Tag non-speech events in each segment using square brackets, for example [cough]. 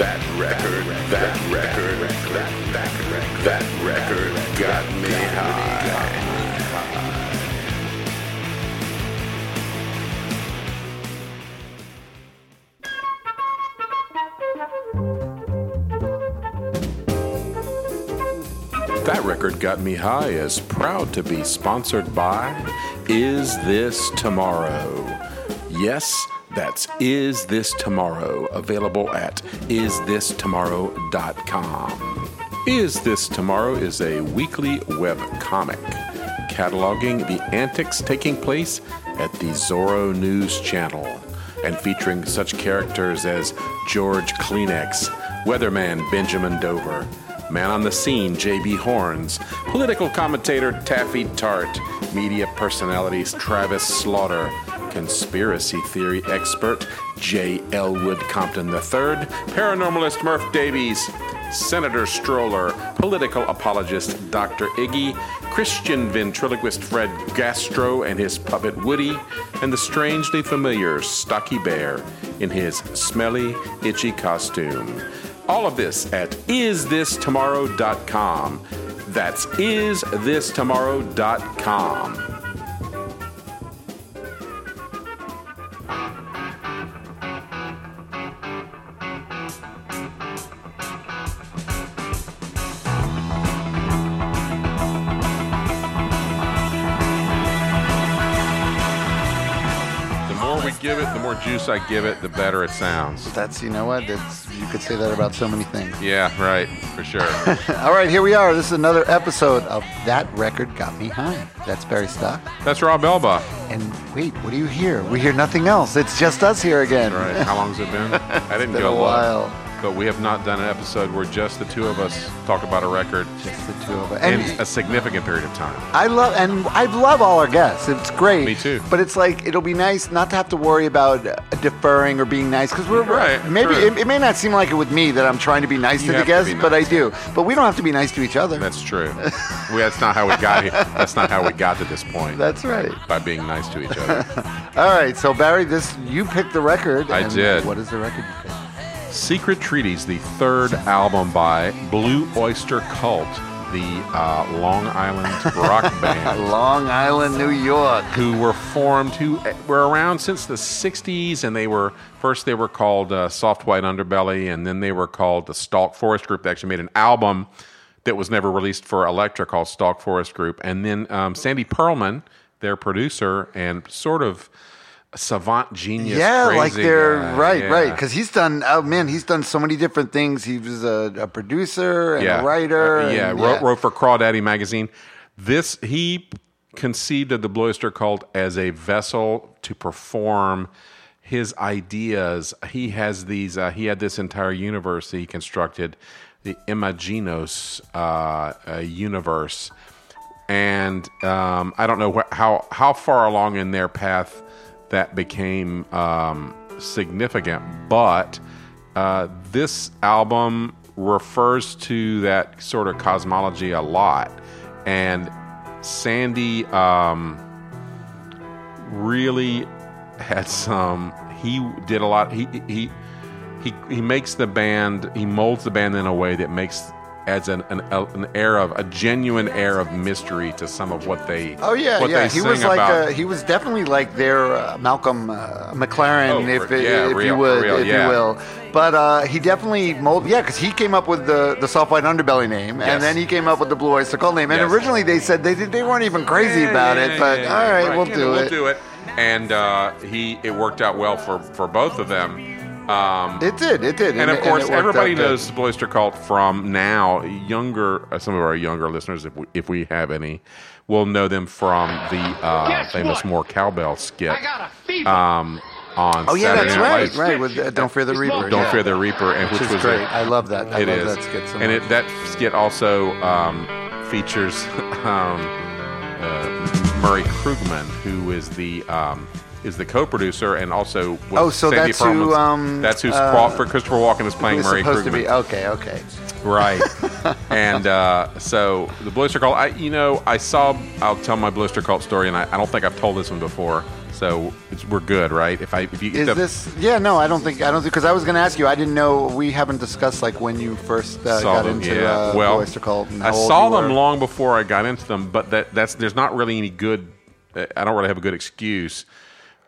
That record, that record, that, that, that record got me high. That Record Got Me High is proud to be sponsored by Is This Tomorrow? Yes, that's Is This Tomorrow, available at isthistomorrow.com. Is This Tomorrow is a weekly web comic cataloging the antics taking place at the Zorro News Channel and featuring such characters as George Kleenex, Weatherman Benjamin Dover, Man on the Scene J.B. Horns, political commentator Taffy Tart, media personalities Travis Slaughter, conspiracy theory expert J. Elwood Compton III, paranormalist Murph Davies, Senator Stroller, political apologist Dr. Iggy, Christian ventriloquist Fred Gastro and his puppet Woody, and the strangely familiar Stocky Bear in his smelly, itchy costume. All of this at isthistomorrow.com. That's isthistomorrow.com. juice I give it, the better it sounds. That's you know what? That's you could say that about so many things. Yeah, right, for sure. [laughs] All right, here we are. This is another episode of That Record Got Me High. That's Barry Stock. That's Rob Elba. And wait, what do you hear? We hear nothing else. It's just us here again. Right. How long's it been? [laughs] I didn't been go a while. But we have not done an episode where just the two of us talk about a record Just the two of us. in And a significant period of time. I love and I love all our guests. It's great. Me too. But it's like it'll be nice not to have to worry about deferring or being nice because we're Right, Maybe it, it may not seem like it with me that I'm trying to be nice You to the have to guests, but I do. But we don't have to be nice to each other. That's true. [laughs] we, that's not how we got here. That's not how we got to this point. That's right. by being nice to each other. [laughs] All right, so Barry, this you picked the record. I and did. What is the record you picked? Secret Treaties, the third album by Blue Oyster Cult, the uh, Long Island [laughs] rock band. Long Island, New York. who were formed, who were around since the 60s, and they were first they were called uh, Soft White Underbelly, and then they were called the Stalk Forest Group. They actually made an album that was never released for Elektra called Stalk Forest Group, and then um, Sandy Pearlman, their producer and sort of savant genius, yeah, like they're guy. right, Yeah. right. Because he's done. Oh man, he's done so many different things. He was a, a producer and a writer. Uh, yeah, and- wrote, wrote for Crawdaddy magazine. This he conceived of the Blue Oyster Cult as a vessel to perform his ideas. He has these. Uh, he had this entire universe he constructed, the Imaginos uh, uh, universe, and um, I don't know wh- how how far along in their path that became um, significant, but uh, this album refers to that sort of cosmology a lot, and Sandy um, really had some. He did a lot. He he he he makes the band. He molds the band in a way that makes adds an an, an air of a genuine air of mystery to some of what they. Oh yeah, yeah. He was like about. uh he was definitely like their uh, Malcolm uh, McLaren, Oh, if, for- yeah, if real- you would, real, if yeah. you will. But uh, he definitely. Yeah, because he came up with the the soft white underbelly name, Yes. and then he came up with the blue oyster cult name. And Yes. originally they said they they weren't even crazy Yeah, about it, but all right, we'll yeah, do we'll it. do it. And uh, he it worked out well for for both of them. Um, It did, it did. and of it- course, it worked everybody out good. knows the Blue Cult from now. Younger, uh, some of our younger listeners, if we, if we have any, will know them from the uh, famous what? "More Cowbell" skit I got a fever. um, on Oh yeah, Saturday that's Night right, Live. right. With uh, Don't Fear the Reaper. Don't yeah. fear the Reaper, and which, Which is was great. A, I love that. I it love is. that skit so and it, that skit also um, features [laughs] um, uh, Murray Krugman, who is the um, is the co-producer and also was Oh, so Sandy that's who, um, that's who's uh, Crawford Christopher Walken is playing Murray supposed Krugman. to be okay, okay. Right. [laughs] and uh, so the Blister Cult, I you know, I saw I'll tell my Blister Cult story and I, I don't think I've told this one before. So we're good, right? If I if you is the, this yeah no I don't think I don't think because I was going to ask you I didn't know we haven't discussed like when you first uh, got them, into yeah. uh, well, Oyster Cult. I saw them long before I got into them, but that that's there's not really any good. I don't really have a good excuse.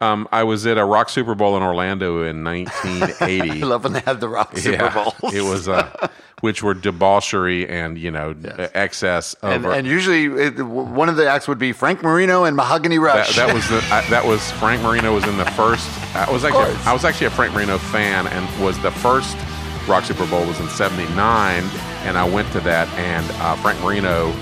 Um, I was at a rock Super Bowl in Orlando in [laughs] 1980. I love when they had the rock Super yeah, Bowls. it was, uh, which were debauchery and you know yes. excess. And, and, usually, it, one of the acts would be Frank Marino and Mahogany Rush. That, that was the, I, that was Frank Marino was in the first. I was actually I was actually a Frank Marino fan and was the first rock Super Bowl was in '79, and I went to that and uh, Frank Marino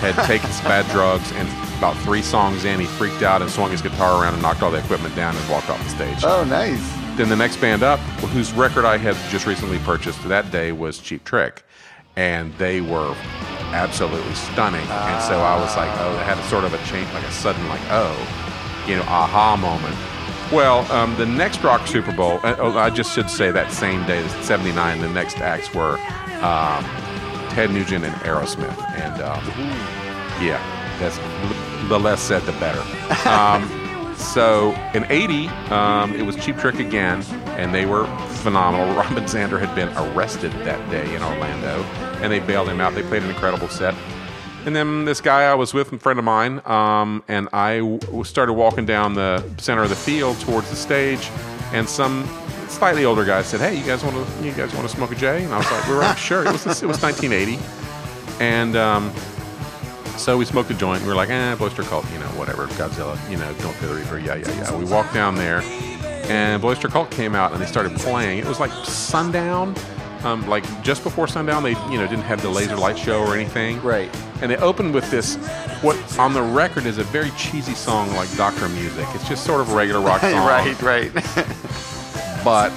had taken some bad drugs and about three songs in, he freaked out and swung his guitar around and knocked all the equipment down and walked off the stage. Oh, nice. Then the next band up, whose record I had just recently purchased that day, was Cheap Trick. And they were absolutely stunning. And so I was like, oh, they had a sort of a change, like a sudden, like, oh, you know, aha moment. Well, um, the next Rock Super Bowl, uh, oh, I just should say that same day, 79, the next acts were um, Ted Nugent and Aerosmith. And um, yeah, that's the less said, the better. Um, [laughs] so in 80, um, it was Cheap Trick again, and they were phenomenal. [laughs] Robin Zander had been arrested that day in Orlando, and they bailed him out. They played an incredible set. And then this guy I was with, a friend of mine, um, and I w- started walking down the center of the field towards the stage, and some slightly older guy said, "Hey, you guys want to you guys want to smoke a J?" And I was like, "We're like, [laughs] sure." It was it was 1980, and um, so we smoked a joint. We were like, eh, Boyster Cult, you know, whatever, Godzilla, you know, Don't Fear the Reaper, yeah, yeah, yeah. We walked down there, and Boyster Cult came out and they started playing. It was like sundown, um, like just before sundown. They, you know, didn't have the laser light show or anything. Right. And they opened with this, what on the record is a very cheesy song like Doctor Music. It's just sort of a regular rock [laughs] song. right, right. [laughs] but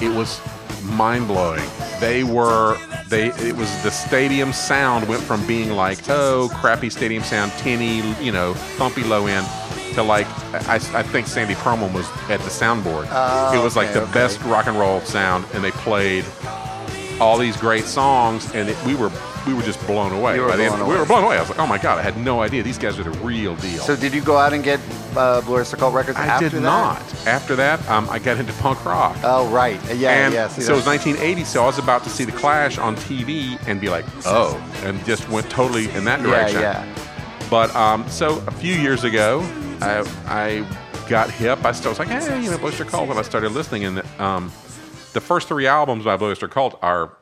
it was mind blowing. They were they it was the stadium sound went from being like oh crappy stadium sound, tinny, you know, thumpy low end to like I, I think Sandy Pearlman was at the soundboard. Oh, it was like okay, the okay. best rock and roll sound, and they played all these great songs, and it, we were we were just blown away. Were By the end- blown We were blown away. I was like, oh my god, I had no idea these guys are the real deal. So did you go out and get uh, Blue Oyster Cult records I did that? not. After that, um, I got into punk rock. Oh, right. Yeah, and yeah. see, so it was 1980, so I was about to see the Clash on TV and be like, oh, and just went totally in that Yeah, direction. yeah. But um, so a few years ago, I, I got hip. I still was like, hey, you know, Blue Oyster Cult, and I started listening. And um, the first three albums by Blue Oyster Cult are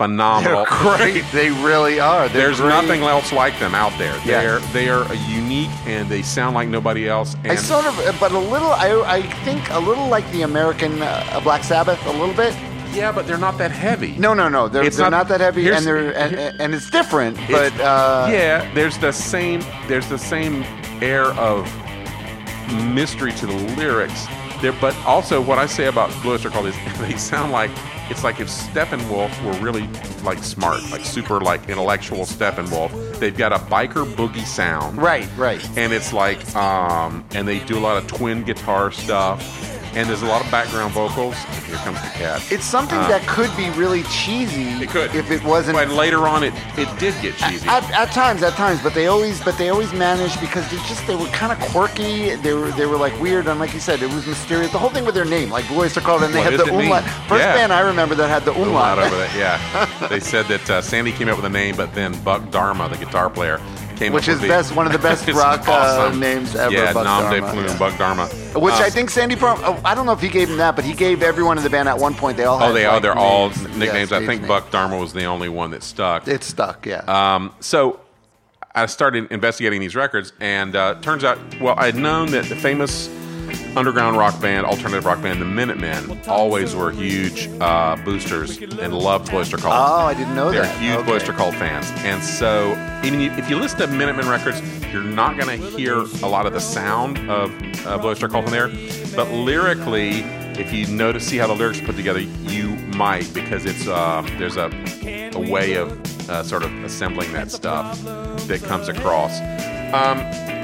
phenomenal. They're great. [laughs] they really are. They're There's great. nothing else like them out there. Yeah. They're they are unique and they sound like nobody else. And I sort of, but a little. I, I think a little like the American uh, Black Sabbath, a little bit. yeah, but they're not that heavy. No, no, no. They're, they're not- not, that heavy, and they're and, and it's different. But It's- uh, yeah, there's the same there's the same air of mystery to the lyrics. There, but also what I say about Blue Oyster Cult is [laughs] they sound like it's like if Steppenwolf were really like smart, like super like intellectual Steppenwolf. They've got a biker boogie sound, right, right. and it's like um, and they do a lot of twin guitar stuff, and there's a lot of background vocals. Here comes the cat. It's something Uh, that could be really cheesy. It could. if it wasn't. But later on, it it did get cheesy. At, at times, at times, but they always, but they always managed because they just they were kind of quirky. They were they were like weird, and like you said, it was mysterious. The whole thing with their name, like Blue Oyster Cult, and they What had the umlaut. First Yeah. band I remember that had the umlaut. umlaut over that. Yeah, [laughs] they said that uh, Sandy came up with a name, but then Buck Dharma, the guitar player, came Which is best- one of the [laughs] best rock, uh, names ever, Yeah, Buck Nam De Dharma, Flume, yeah. Buck Dharma. Which I think Sandy Pearl. Oh, I don't know if he gave him that, but he gave everyone in the band at one point. They all had. Oh, they are. like, They're all nicknames. Yeah, I think Buck Dharma was the only one that stuck. It stuck. Yeah. Um, so I started investigating these records, and uh, turns out, well, I had known that the famous underground rock band, alternative rock band, the Minutemen, always were huge uh, boosters and loved Blue Oyster Cult. oh, I didn't know that. They're that. huge okay. Cult fans, and so even if you listen to Minutemen records, you're not going to hear a lot of the sound of uh, Blue Oyster Cult in there. But lyrically, if you notice, see how the lyrics are put together, you might because it's um, there's a a way of uh, sort of assembling that stuff that comes across. Um,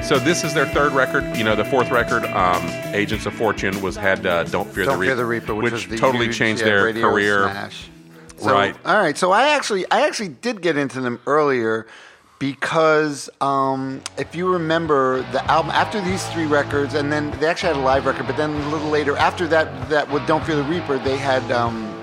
so this is their third record. You know, the fourth record, um, Agents of Fortune, was had uh, "Don't Fear Don't the Reaper," Fear the Reaper, which, the totally huge, changed yeah, their career. Smash. So, Right. All right. So I actually, I actually did get into them earlier because um, if you remember the album after these three records, and then they actually had a live record, but then a little later after that, that with "Don't Fear the Reaper," they had um,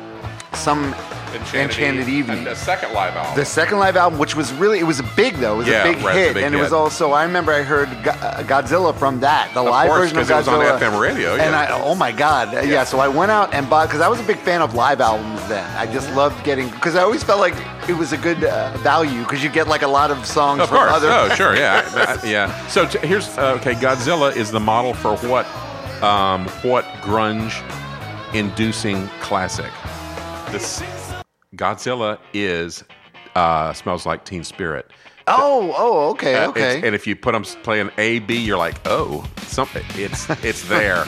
some Enchanted, Evening. And the second live album. The second live album, which was really, it was a big though, it was Yeah, a big right, it's a hit, big and it was also. I remember I heard uh, Godzilla from that, the live course, version of 'cause it was Godzilla on FM radio, And. I, oh my god, Uh, yeah. So I went out and bought because I was a big fan of live albums then. I just loved getting because I always felt like it was a good uh, value because you get like a lot of songs Of from course. other. Oh, sure. Yeah. [laughs] I- I- yeah. So t- here's uh, okay. Godzilla is the model for what um, what grunge inducing classic. This Godzilla is uh, smells like Teen Spirit. Oh, oh, okay, Uh, okay. and if you put them playing A B, you're like, oh, something. It's [laughs] it's there.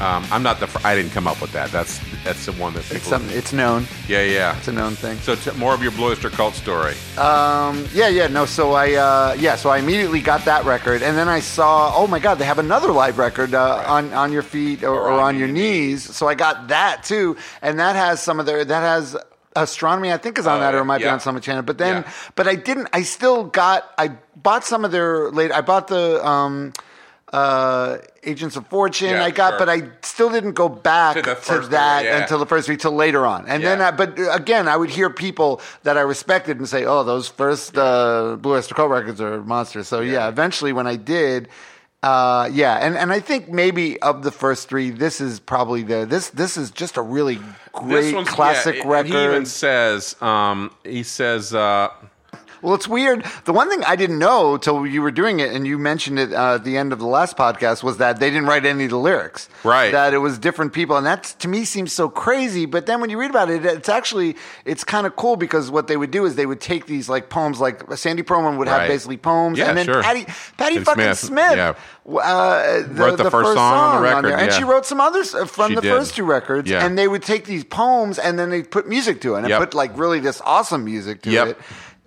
Um, I'm not the. Fr- I didn't come up with that. That's that's the one that people. it's something. It's known. yeah, yeah. It's a known thing. So t- more of your Blue Oyster Cult story. Um, yeah, yeah, no. So I, uh, yeah, so I immediately got that record, and then I saw, oh my God, they have another live record uh, on on your feet or, or on your knees. So I got that too, and that has some of their that has astronomy. I think is on Oh, that, or it might be yeah. on Some Enchanted. But then, Yeah. but I didn't. I still got. I bought some of their later. I bought the. Um, uh, Agents of Fortune, Yeah, I got, sure. but I still didn't go back To to, that until the first week, till later on. And then, I, but uh, again, I would hear people that I respected and say, "Oh, those first uh, Blue Oyster Cult records are monsters." So yeah, eventually when I did, uh, yeah, and and I think maybe of the first three, this is probably the this this is just a really great classic yeah, and record. He even says, um, he says, uh, Well, it's weird. The one thing I didn't know till you were doing it, and you mentioned it uh, at the end of the last podcast, was that they didn't write any of the lyrics. Right. That it was different people, and that to me seems so crazy. But then when you read about it, it's actually it's kind of cool because what they would do is they would take these like poems, like Sandy Pearlman would have Right. basically poems, Yeah, and then sure. Patti Patti And fucking Smith, Smith, yeah. uh, the, Wrote the first song on the record, there. and yeah. she wrote some others uh, from She the did. first two records, Yeah. and they would take these poems and then they put music to it, and Yep. put like really this awesome music to Yep. it.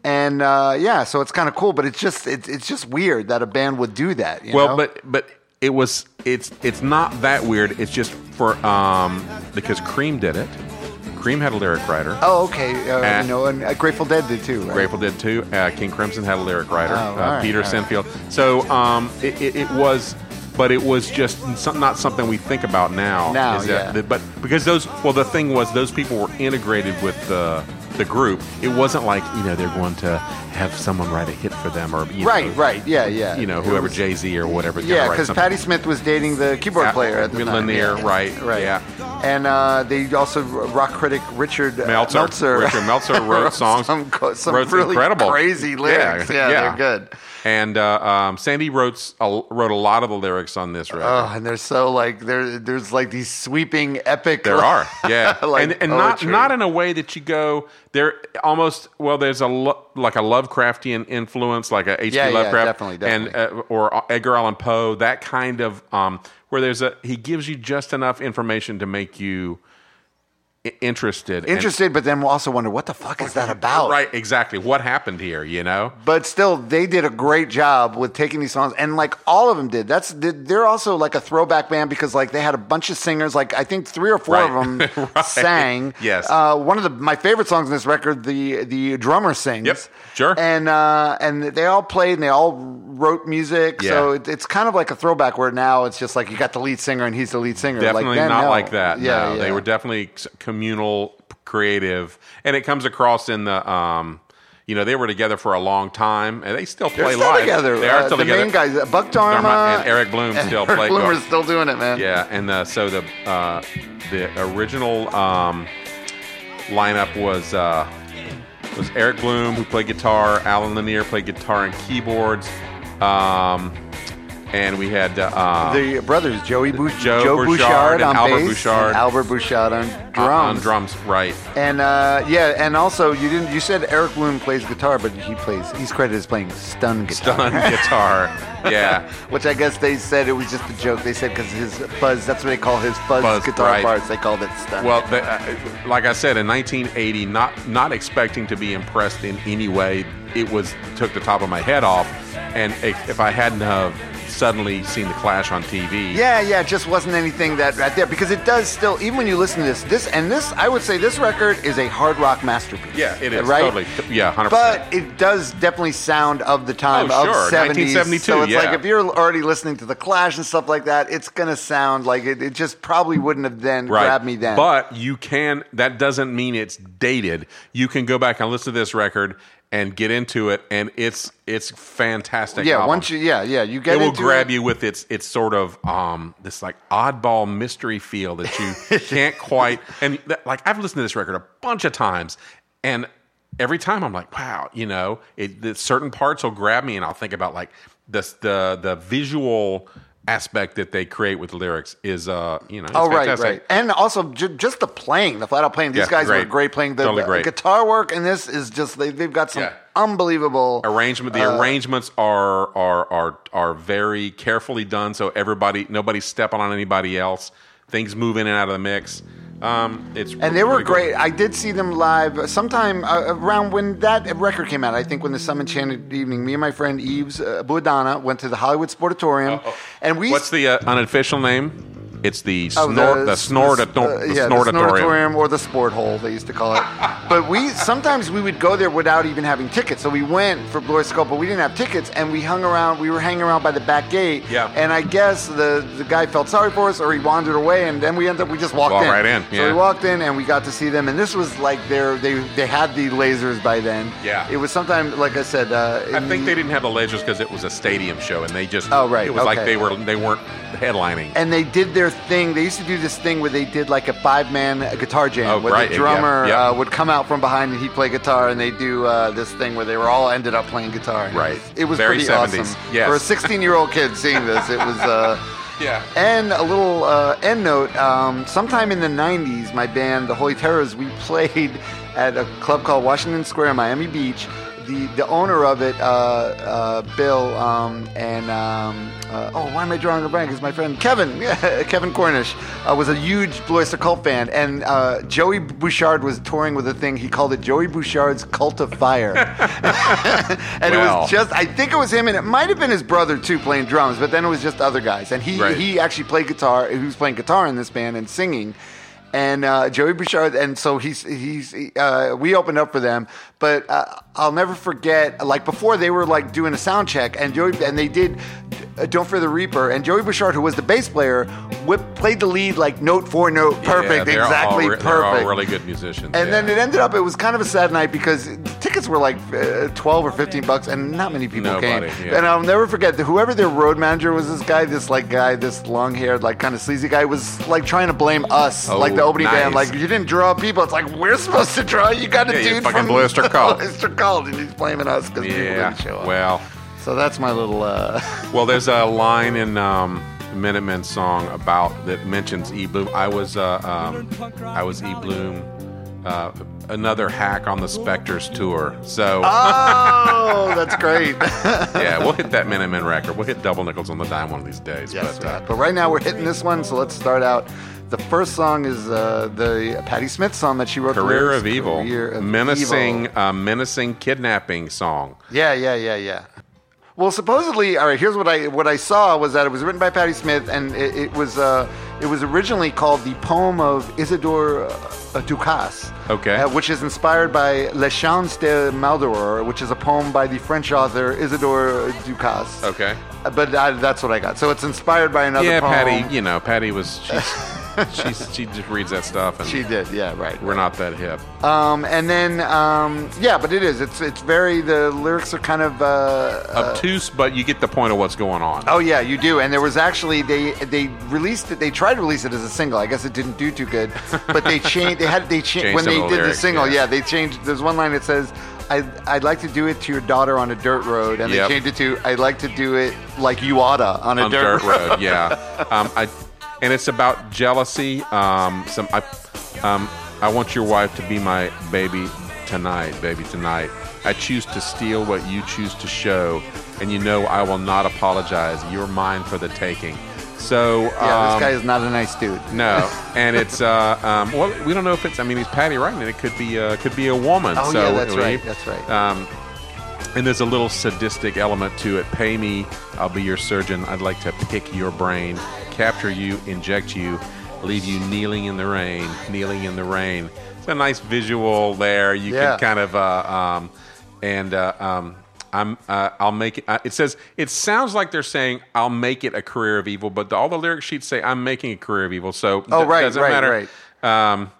And uh, yeah, so it's kind of cool, but it's just it's, it's just weird that a band would do that. You well, know? but but it was it's it's not that weird. It's just for um because Cream did it. Cream had a lyric writer. oh, okay, uh, Uh, you know, and uh, Grateful Dead did too, right? Grateful did too. Uh, King Crimson had a lyric writer, Oh, uh, right, Peter right. Sinfield. So um, it, it, it was, but it was just some, not something we think about now. Now, is that- yeah. but because those, well, the thing was, those people were integrated with the the group. It wasn't like you know they're going to have someone write a hit for them or you Right, know, right, yeah, yeah. You know, whoever Jay Z or whatever. Yeah, because. Patti Smith was dating the keyboard Yeah, player at the. Lanier, yeah. right, right. yeah. And uh, they also rock critic Richard uh, Meltzer. Meltzer, Richard Meltzer wrote [laughs] songs. some, some wrote really incredible. crazy lyrics. Yeah, they're good. And uh, um, Sandy wrote a, wrote a lot of the lyrics on this record. Oh, and they're so like there. There's like these sweeping epic. There are, [laughs] yeah, like and, and not not in a way that you go. They're almost well. There's a lo, like a Lovecraftian influence, like a H.P. Yeah, yeah, Lovecraft, definitely, definitely. and uh, or Edgar Allan Poe. That kind of um, where there's a he gives you just enough information to make you i- interested. and- interested, but then we'll also wonder what the fuck is that about? right? Exactly. What happened here? You know. But still, they did a great job with taking these songs, and like all of them did. That's they're also like a throwback band because like they had a bunch of singers. Like I think three or four of them [laughs] Right. sang. Yes. Uh, one of the my favorite songs in this record, the the drummer sings. Yep. Sure. And uh, and they all played and they all wrote music. So it, it's kind of like a throwback where now it's just like you got the lead singer and he's the lead singer. Definitely like then, not no. like that. Yeah, no, yeah. they were definitely s- communal, creative, and it comes across in the. Um, you know, they were together for a long time, and they still They're play still live. together. They are Uh, still the together. main guys, uh, Buck Dharma, Dharma and Eric Bloom and still [laughs] Eric play. Bloomer's still doing it, man. Yeah, and uh, so the uh, the original um, lineup was uh, was Eric Bloom who played guitar, Allen Lanier played guitar and keyboards, um, and we had uh, um, The brothers, Joey Bouch- Joe Joe, Bouchard Bouchard, and on Albert bass, Bouchard. and Albert Bouchard on drums. on drums, right? And uh, yeah, and also you didn't. You said Eric Bloom plays guitar, but he plays. He's credited as playing stun guitar. Stun guitar, [laughs] yeah. Which I guess they said it was just a joke. They said because his fuzz, that's what they call his fuzz, Fuzz, guitar right. parts. They called it stun. Well, the, uh, like I said, in 1980, not not expecting to be impressed in any way, it was took the top of my head off. And if, if I hadn't have suddenly seen the Clash on TV. Yeah, yeah, it just wasn't anything that right there because it does still. Even when you listen to this, this and this, I would say this record is a hard rock masterpiece. Yeah, it is right. totally. Yeah, hundred percent. But it does definitely sound of the oh, time Oh, of sure, 70s. 1972, So it's yeah. like if you're already listening to the Clash and stuff like that, it's gonna sound like it. It just probably wouldn't have then Right. grabbed me then. But you can. That doesn't mean it's dated. You can go back and listen to this record and get into it, and it's it's fantastic. yeah, album. once you yeah yeah you get it will grab it, you with its its sort of um this like oddball mystery feel that you can't quite [laughs] and that, like I've listened to this record a bunch of times and every time I'm like wow you know it the certain parts will grab me and I'll think about like this the the visual aspect that they create with lyrics is uh you know it's Oh right, fantastic. right, and also ju- just the playing, the flat out playing. These Yeah, guys were great. great playing. The, Totally the great. guitar work and this is just they, they've got some Yeah. unbelievable arrangement the Uh, arrangements are are are are very carefully done so everybody nobody's stepping on anybody else things move in and out of the mix um it's And they were good. great. I did see them live sometime uh, around when that record came out. I think when the Some Enchanted Evening, me and my friend Eves uh, Buadana went to the Hollywood Sportatorium, and we What's the uh, unofficial name? It's the Oh, snort, the, uh, the yeah, snortatorium. the snortatorium or the sport hole they used to call it. [laughs] but we sometimes we would go there without even having tickets. So we went for Glorious Scope, but we didn't have tickets, and we hung around. We were hanging around by the back gate. Yeah. And I guess the the guy felt sorry for us, or he wandered away, and then we ended up we just walked Walked in. right in, So yeah. we walked in, and we got to see them, and this was like their they they had the lasers by then. Yeah. It was sometime like I said. Uh, I think the- they didn't have the lasers because it was a stadium show, and they just Oh, right, It was like they were they weren't headlining. and they did their thing. They used to do this thing where they did like a five man guitar jam, Oh, where right, the drummer yeah. Uh, would come out from behind and he'd play guitar, and they do uh, this thing where they were all ended up playing guitar. And Right. It was, Very pretty 70s, awesome. yes. For a 16 year old kid seeing this, it was. Uh, [laughs] yeah. and a little uh, end note um, sometime in the 90s, my band, the Holy Terrors, we [laughs] played at a club called Washington Square, Miami Beach. The, the owner of it, uh, uh, Bill, um, and um, uh, oh, why am I drawing a blank? Is my friend Kevin, [laughs] Kevin Cornish, uh, was a huge Blue Oyster Cult fan, and uh, Joey Bouchard was touring with a thing he called it Joey Bouchard's Cult of Fire, [laughs] and it was just I think it was him, and it might have been his brother too playing drums, but then it was just other guys, and he Right. he actually played guitar. He was playing guitar in this band and singing. And uh, Joey Bouchard, and so he's he's uh, we opened up for them, but uh, I'll never forget. Like before, they were like doing a sound check, and Joey and they did uh, "Don't Fear the Reaper," and Joey Bouchard, who was the bass player, played the lead like note for note, perfect, Yeah, exactly re- perfect. They're all really good musicians. And yeah. then it ended up, it was kind of a sad night because tickets were like uh, 12 or 15 bucks and not many people Nobody, came. yeah. And I'll never forget whoever their road manager was, this guy, this like guy, this long haired, like kind of sleazy guy, was like trying to blame us, Oh, like the opening nice. band. Like, you didn't draw people. It's like, we're supposed to draw. You got a Yeah, dude fucking from Blue Blue Oyster [laughs] and he's blaming us because people didn't show up. Well, so that's my little. Uh, [laughs] well, there's a line in um, Minutemen song about that mentions E Bloom. I was uh, um, I was E Bloom. Uh, another hack on the Spectres tour. So oh, that's great. [laughs] yeah, we'll hit that Minutemen record. We'll hit double nickels on the dime one of these days. Yes, but uh, but right now we're hitting this one, so let's start out. The first song is uh, the Patti Smith song that she wrote. the Career of Evil, Career of menacing, Evil. uh, menacing kidnapping song. Yeah, yeah, yeah, yeah. Well, supposedly, all right. Here's what I what I saw was that it was written by Patti Smith, and it, it was uh, it was originally called the poem of Isidore uh, Ducasse. Okay. uh, which is inspired by Les Chants de Maldoror, which is a poem by the French author Isidore Ducasse. Okay. Uh, But I, that's what I got. So it's inspired by another Yeah, poem. Patti. You know, Patti was [laughs] she's, she's she just reads that stuff, and She did, yeah, right. we're not that hip. Um, and then, um, yeah, but it is. It's it's very. The lyrics are kind of. Uh, uh, Obtuse, but you get the point of what's going on. oh yeah, you do. And there was actually they they released it. They tried to release it as a single. I guess it didn't do too good. But they [laughs] changed. They had they changed Changed when they the did lyrics, the single. yeah. Yeah. they changed. There's one line that says. I'd, I'd like to do it to your daughter on a dirt road, and Yep. they changed it to "I'd like to do it like you oughta on a on dirt, dirt road. Yeah, [laughs] um, I, and it's about jealousy. Um, some I, um, I want your wife to be my baby tonight, baby tonight. I choose to steal what you choose to show, and you know I will not apologize. You're mine for the taking. So Yeah, um, this guy is not a nice dude. no, [laughs] and it's uh, um, well, we don't know if it's. I mean, he's Patti writing it. It could be uh, could be a woman. Oh so yeah, that's right. That's right. Um, and there's a little sadistic element to it. Pay me, I'll be your surgeon. I'd like to pick your brain, capture you, inject you, leave you kneeling in the rain, kneeling in the rain. It's a nice visual there. You Yeah. can kind of, uh, um, and uh, um, I'm, uh, I'll make it. Uh, it says it sounds like they're saying I'll make it a career of evil, but all the lyric sheets say I'm making a career of evil. So Oh, it right, doesn't right, matter. right. Um,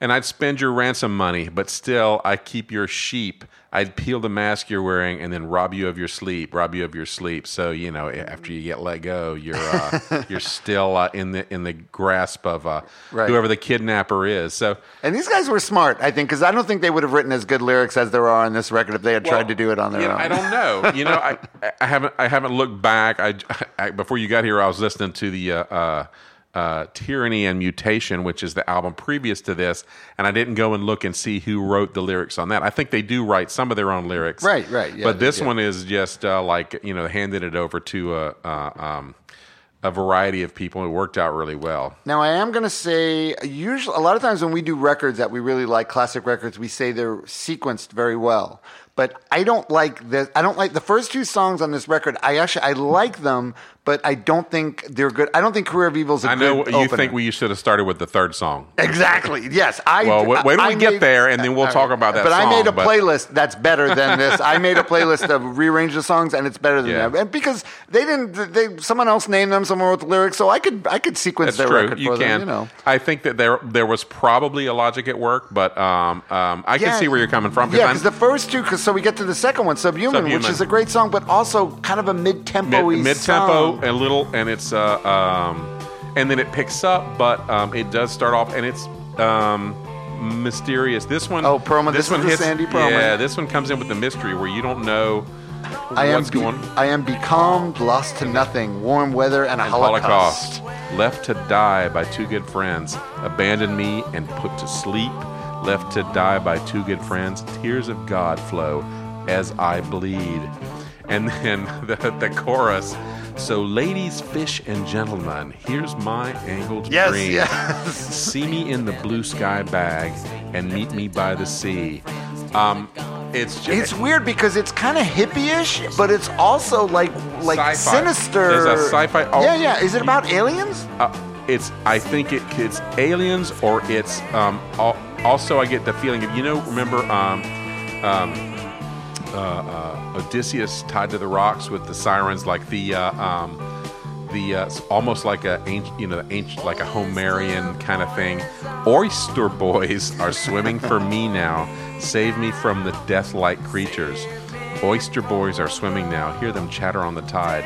and I'd spend your ransom money, but still I keep your sheep. I'd peel the mask you're wearing and then rob you of your sleep, rob you of your sleep. So you know, after you get let go, you're uh, [laughs] you're still uh, in the in the grasp of uh, Right. whoever the kidnapper is. So And these guys were smart, I think, because I don't think they would have written as good lyrics as there are on this record if they had tried to do it on their you know, own. I don't know. You know, I, [laughs] I haven't I haven't looked back. I, I before you got here, I was listening to the uh, Tyranny and Mutation, which is the album previous to this, and I didn't go and look and see who wrote the lyrics on that. I think they do write some of their own lyrics, Right, right, yeah, but this do. one is just uh, like you know handed it over to a. Uh, um, a variety of people. It worked out really well. Now, I am going to say, usually, a lot of times when we do records that we really like, classic records, we say they're sequenced very well. But I don't like the. I don't like the first two songs on this record. I actually I like them, but I don't think they're good. I don't think Career of Evil's a I know good. I know you opener. think we should have started with the third song. Exactly. Yes. I. Well, wait- wait till we get there, and then we'll all talk about that But I made a but- playlist that's better than this. I made a playlist of rearranged the songs, and it's better than Yeah. that. And because they didn't, they someone else named them, someone wrote the lyrics, so I could I could sequence That's their true. record You for can. them. You know. I think that there there was probably a logic at work, but um, um, I can see where you're coming from. Yeah, because the first two, cause, so we get to the second one, Subhuman, which is a great song, but also kind of a mid-tempo mid mid tempo a little, and it's uh, um, and then it picks up, but um, it does start off, and it's um, mysterious. This one, Oh, Pearlman, This this one hits. Sandy Pearlman. Yeah, this one comes in with the mystery where you don't know I am be- going. I am becalmed, lost to nothing, warm weather, and a and holocaust. Holocaust. Left to die by two good friends. Abandoned me and put to sleep. Left to die by two good friends. Tears of God flow as I bleed. And then [laughs] the, the chorus. So, ladies, fish, and gentlemen, here's my angled Yes, dream. yes. See me in the blue sky bag and meet me by the sea. Um, it's just, It's weird because it's kind of hippie-ish, but it's also like like Sci-fi. sinister. There's a sci-fi- oh. Yeah, yeah. Is it about aliens? uh, it's I think it, it's aliens or it's um, also I get the feeling of you know remember um, um, Odysseus tied to the rocks with the sirens like the uh, um, the uh, almost like a you know ancient like a Homerian kind of thing. Oyster boys are swimming for me now. Save me from the death-like creatures. Oyster boys are swimming now. Hear them chatter on the tide.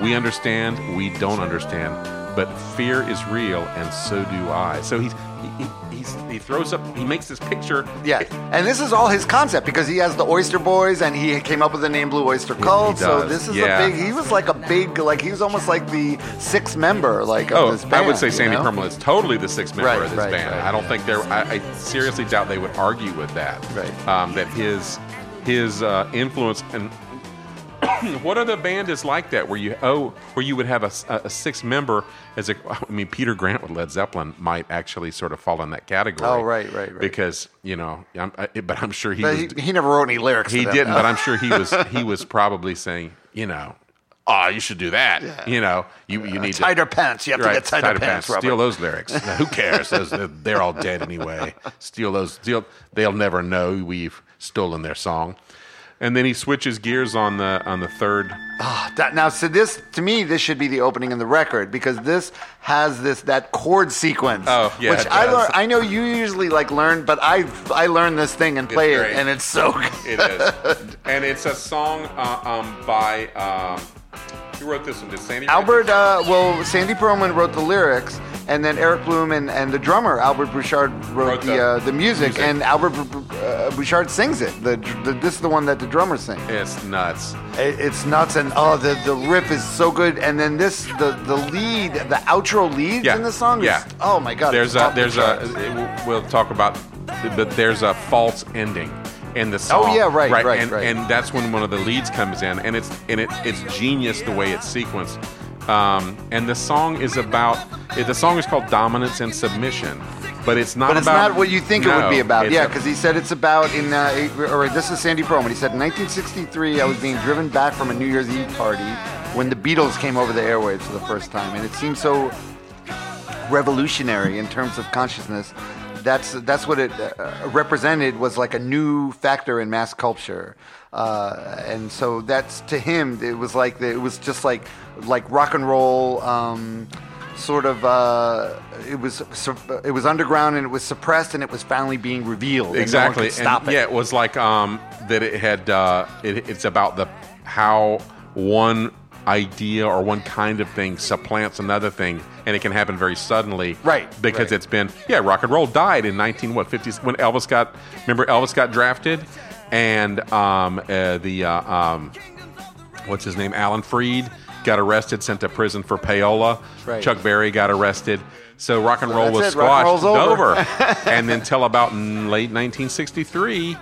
We understand, we don't understand, but fear is real, and so do I. So he's he, he, he's, he throws up, he makes this picture. Yeah, and this is all his concept because he has the Oyster Boys and he came up with the name Blue Oyster Cult. so this is yeah. a big. He was like a big, like he was almost like the sixth member, like of Oh, this band. I would say you Sandy know? Pearlman is totally the sixth member Right, of this right, band. right. I don't think they're. I, I seriously doubt they would argue with that. Right. Um, that his his uh, influence and what other band is like that where you oh where you would have a six member as a I mean Peter Grant with Led Zeppelin might actually sort of fall in that category. Oh, right, right, right. Because you know, I'm, I, but I'm sure he But was he, he never wrote any lyrics. he didn't, but I'm sure he was [laughs] he was probably saying you know. Oh, you should do that. You know, you, you uh, need to tighter pants. You have to get tighter, pants. Robert. Steal those lyrics. [laughs] Who cares? Those, they're, they're all dead anyway. Steal those. Steal. They'll never know we've stolen their song. And then he switches gears on the on the third. Ah, that, now, so this to me, this should be the opening in the record because this has this that chord sequence. Oh, yeah, which it I does. learn. I know you usually like learn, but I I learned this thing and play it, great. and it's so good. It is, [laughs] and it's a song uh, um, by um, who wrote this one? Did Sandy? Albert, uh, well, Sandy Pearlman wrote the lyrics, and then Eric Bloom and, and the drummer Albert Bouchard wrote, Wrote the the uh, the music, music. and Albert uh, Bouchard sings it. The, the this is the one that the drummer sings. It's nuts. It- It's nuts, and oh, the the riff is so good. And then this, the the lead, the outro leads Yeah, in the song. Is, yeah. oh my god. There's a there's a we'll talk about, but there's a false ending in the song. Oh, yeah, right, right, and, right. And that's when one of the leads comes in, and it's and it it's genius the way it's sequenced. Um, and the song is about the song is called Dominance and Submission, but it's not But it's about. not what you think it would be about. Yeah, because he said it's about in. Uh, or this is Sandy Pearlman. He said in 1963, I was being driven back from a New Year's Eve party when the Beatles came over the airwaves for the first time, and it seemed so revolutionary in terms of consciousness. That's that's what it uh, represented was like a new factor in mass culture, uh, and so that's to him it was like it was just like like rock and roll. Um, Sort of, uh, it was it was underground and it was suppressed and it was finally being revealed. and no one exactly stop and it. yeah it was like um that it had uh it, it's about the how one idea or one kind of thing supplants another thing and it can happen very suddenly Right, because right. it's been yeah rock and roll died in 19 what 50s when elvis got remember elvis got drafted and um uh, the uh, um what's his name alan freed got arrested sent to prison for payola Right. chuck berry got arrested so rock and roll was it, squashed over, over. [laughs] and then till about late 1963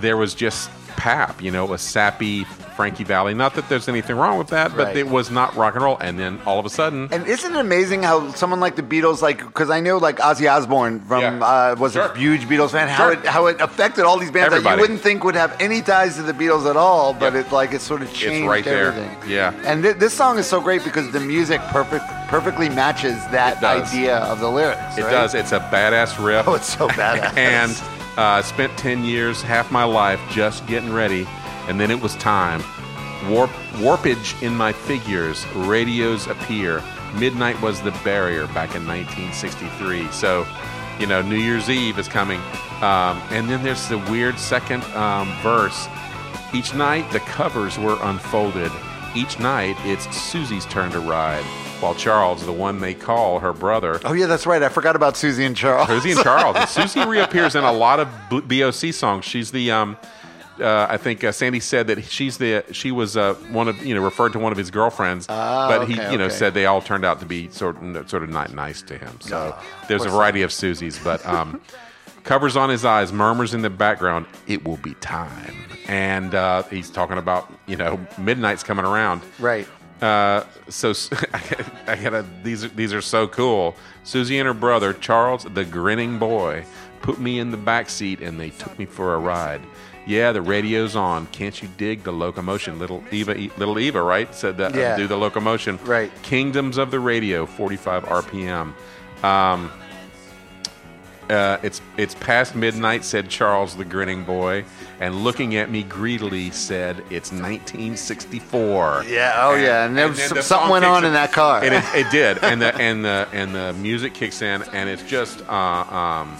there was just pap you know a sappy frankie valli not that there's anything wrong with that but Right. it was not rock and roll and then all of a sudden And isn't it amazing how someone like the Beatles, like, because I know like Ozzy Osbourne from Yeah. uh, was Sure. a huge Beatles fan. How Sure. it how it affected all these bands that you wouldn't think would have any ties to the Beatles at all, but Yeah. it like it sort of changed right there. everything. Yeah. And th- this song is so great because the music perfect perfectly matches that idea of the lyrics. it right? does it's a badass riff Oh, it's so [laughs] badass. and uh, spent 10 years half my life just getting ready and then it was time. Warp, warpage in my figures radios appear. Midnight was the barrier back in 1963 so you know new year's eve is coming. Um, and then there's the weird second um, verse. Each night the covers were unfolded. Each night it's susie's turn to ride while charles the one they call her brother oh yeah, that's right. I forgot about Susie and Charles. Susie and Charles. And Susie reappears in a lot of BOC songs. She's the, um, uh, I think uh, Sandy said that she's the, she was uh, one of, you know, referred to one of his girlfriends, Ah, but he, okay, you know, okay. said they all turned out to be sort of, sort of not nice to him. So Ah, there's a variety of Susies, but um, covers on his eyes, murmurs in the background, "It will be time," and uh, he's talking about, you know, midnight's coming around. Right. Uh, so [laughs] I gotta these are, these are so cool. Susie and her brother Charles, the grinning boy, put me in the back seat and they took me for a ride. Yeah, the radio's on. Can't you dig the locomotion? Little Eva, little Eva, right? Said that. uh, Yeah. do the locomotion. Right. Kingdoms of the radio, 45 RPM. Um, uh, it's it's past midnight," said Charles, the grinning boy, and looking at me greedily said, "It's 1964." Yeah. Oh yeah. And there was then some- the something went on in that car. and it, it did, and the [laughs] and the and the music kicks in, and it's just uh, um,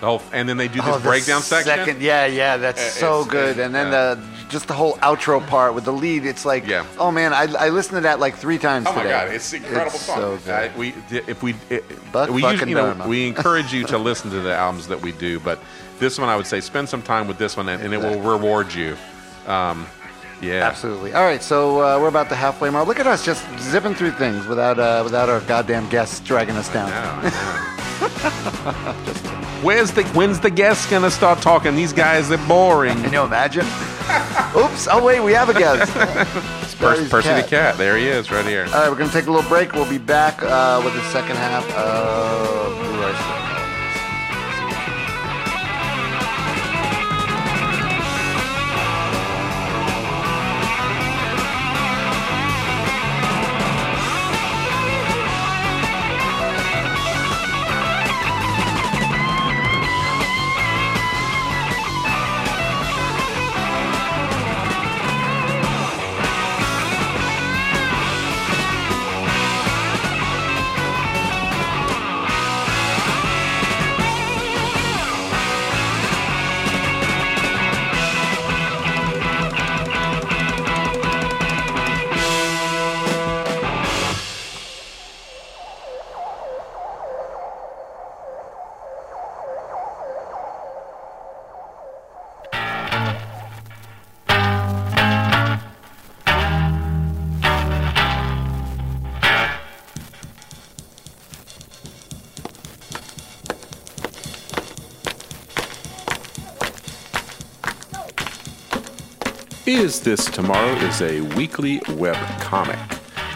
the whole, and then they do this Oh, the breakdown section. Second, yeah, yeah, that's so good. And then yeah. the just the whole outro part with the lead, it's like, Yeah. oh man, I, I listened to that like three times Oh my god, it's incredible It's song. So good. I- we if we it, Buck, we usually, you know we encourage you to [laughs] listen to the albums that we do, but this one I would say spend some time with this one and, and it will reward you. Um, yeah, Absolutely. All right, so uh, we're about the halfway mark. Look at us just zipping through things without uh, without our goddamn guests dragging us down. Yeah, yeah. [laughs] Where's the when's the guest gonna start talking? These guys are boring. Can you imagine? Oops! Oh wait, we have a guest. [laughs] Percy, Percy the cat. cat. There he is, right here. All right, we're gonna take a little break. We'll be back uh, with the second half of Blue Oyster. Is This Tomorrow is a weekly web comic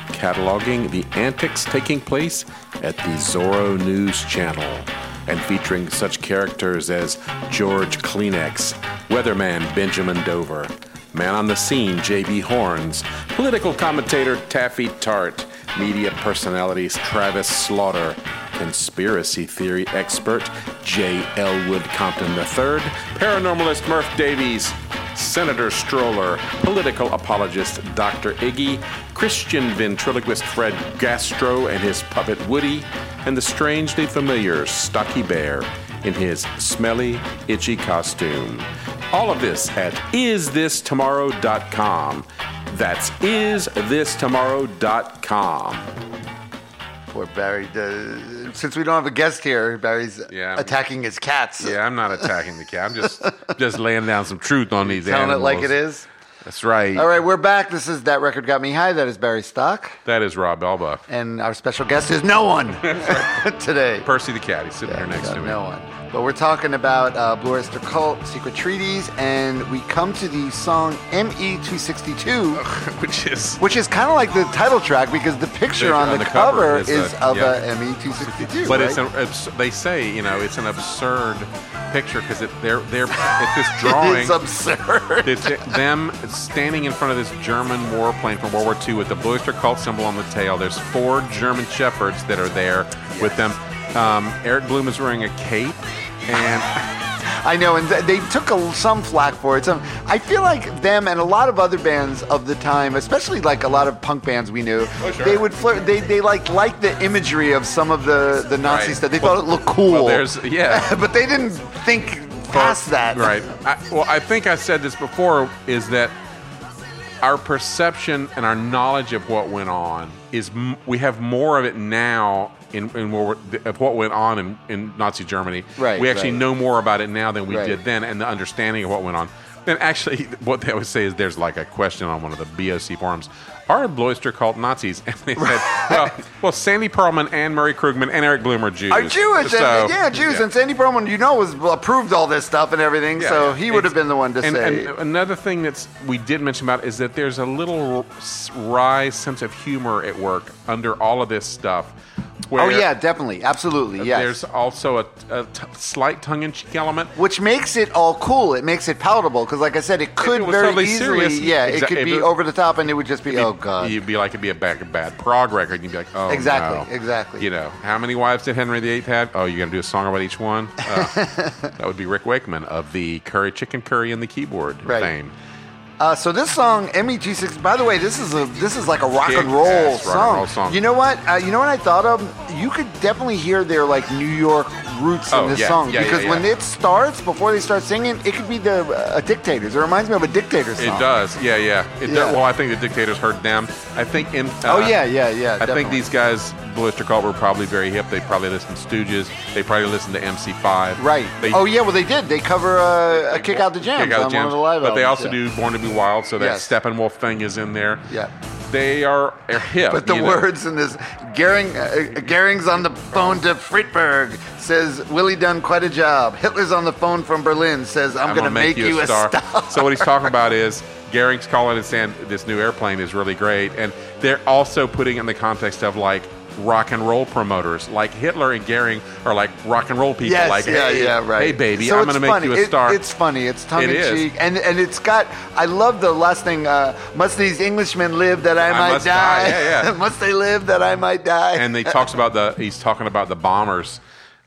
cataloging the antics taking place at the Zorro News Channel. and featuring such characters as George Kleenex, weatherman Benjamin Dover, man on the scene J.B. Horns, political commentator Taffy Tart, media personalities Travis Slaughter, conspiracy theory expert J. Elwood Compton III, paranormalist Murph Davies, Senator Stroller, political apologist Dr. Iggy, Christian ventriloquist Fred Gastro and his puppet Woody, and the strangely familiar Stocky Bear in his smelly, itchy costume. All of this at isthistomorrow.com. That's isthistomorrow.com. Poor Barry. Uh, since we don't have a guest here, Barry's Yeah. attacking his cats. Yeah, I'm not attacking the cat. I'm just [laughs] just laying down some truth on these Telling animals. it like it is. That's right. All right, we're back. This is That Record Got Me High. That is Barry Stock. That is Rob Elba. And our special guest is no one [laughs] [laughs] today. Percy the cat. He's sitting here next to me. no one. But we're talking about uh, Blue Oyster Cult, Secret Treaties, and we come to the song ME262, [laughs] Which is which is kind of like the title track because the picture on, the, cover is a- of yeah. a ME262. But right? it's an abs- they say you know it's an absurd picture because it, they're they're [laughs] it's this drawing. it's absurd. It's them standing in front of this German warplane from World War II with the Blue Oyster Cult symbol on the tail. There's four German shepherds that are there with them. Um, Eric Bloom is wearing a cape, and [laughs] I know, and they took a, some flack for it. Some, I feel like them and a lot of other bands of the time, especially like a lot of punk bands we knew, Oh, sure. they would flirt. They they like liked the imagery of some of the the Nazi Right. stuff. They Well- thought it looked cool. well, yeah. [laughs] but they didn't think past that. Right. I, well, I think I said this before is that our perception and our knowledge of what went on is m- we have more of it now in, in World War, of what went on in, in Nazi Germany. Right, We actually right. know more about it now than we Right. did then, and the understanding of what went on. And actually, [laughs] what they always say is there's like a question on one of the BOC forums. Are Blue Oyster cult Nazis? [laughs] And they said, well, well, Sandy Pearlman and Murray Krugman and Eric Bloom are Jews. Are Jewish, So, and, yeah, Jews, yeah. and Sandy Pearlman, you know, was approved all this stuff and everything, Yeah, so he would have been the one to and, say. and another thing that's we did mention about is that there's a little wry sense of humor at work under all of this stuff. Where oh yeah, definitely, absolutely, yes. There's also a, a t- slight tongue-in-cheek element. Which makes it all cool. It makes it palatable because, like I said, it could it very totally easily, serious, yeah, it could be it- over the top, and it would just be, oh god, You'd be like it'd be a bad, bad prog record. And you'd be like, oh, Exactly, no. exactly. You know, how many wives did Henry VIII have? Oh, you're gonna do a song about each one? Uh, [laughs] that would be Rick Wakeman of the Curry Chicken Curry and the Keyboard Right. fame. Uh, so this song, ME26. By the way, this is a this is like a rock and roll, Kick-ass song. rock and roll song. You know what? Uh, you know what I thought of? You could definitely hear their like New York roots Oh, in this yeah, song yeah, yeah, because when it starts, before they start singing, it could be the uh, Dictators. It reminds me of a Dictator song. It does, yeah, yeah. It Yeah. Does. Well, I think the dictators heard them. I think in. Uh, Oh yeah, yeah, yeah. I definitely. think these guys, Blue Oyster Cult, were probably very hip. They probably listened to Stooges. They probably listened to MC5. Right. They, oh yeah, well they did. They cover uh, a Kick Out the Jams Kick Out the Jams. the But they also yeah. do Born to Be Wild, so that Yes. Steppenwolf thing is in there. Yeah. They are, are hip. But the you know. words in this, Goering, uh, Goering's on the phone to Fritberg says, Willie done quite a job. Hitler's on the phone from Berlin, says, I'm, I'm going to make, you a star. [laughs] so what he's talking about [laughs] is Goering's calling and saying this new airplane is really great, and they're also putting it in the context of like rock and roll promoters, like Hitler and Goering are like rock and roll people. Yes, like, yeah, hey, yeah, right. Hey, baby, So I'm going to make you a It- star. it's funny. It's tongue It in is. cheek, and and it's got. I love the last thing. Uh, must these Englishmen live that I, I might die? die. Yeah, yeah. [laughs] must they live that I might die? and he talks about the he's talking about the bombers.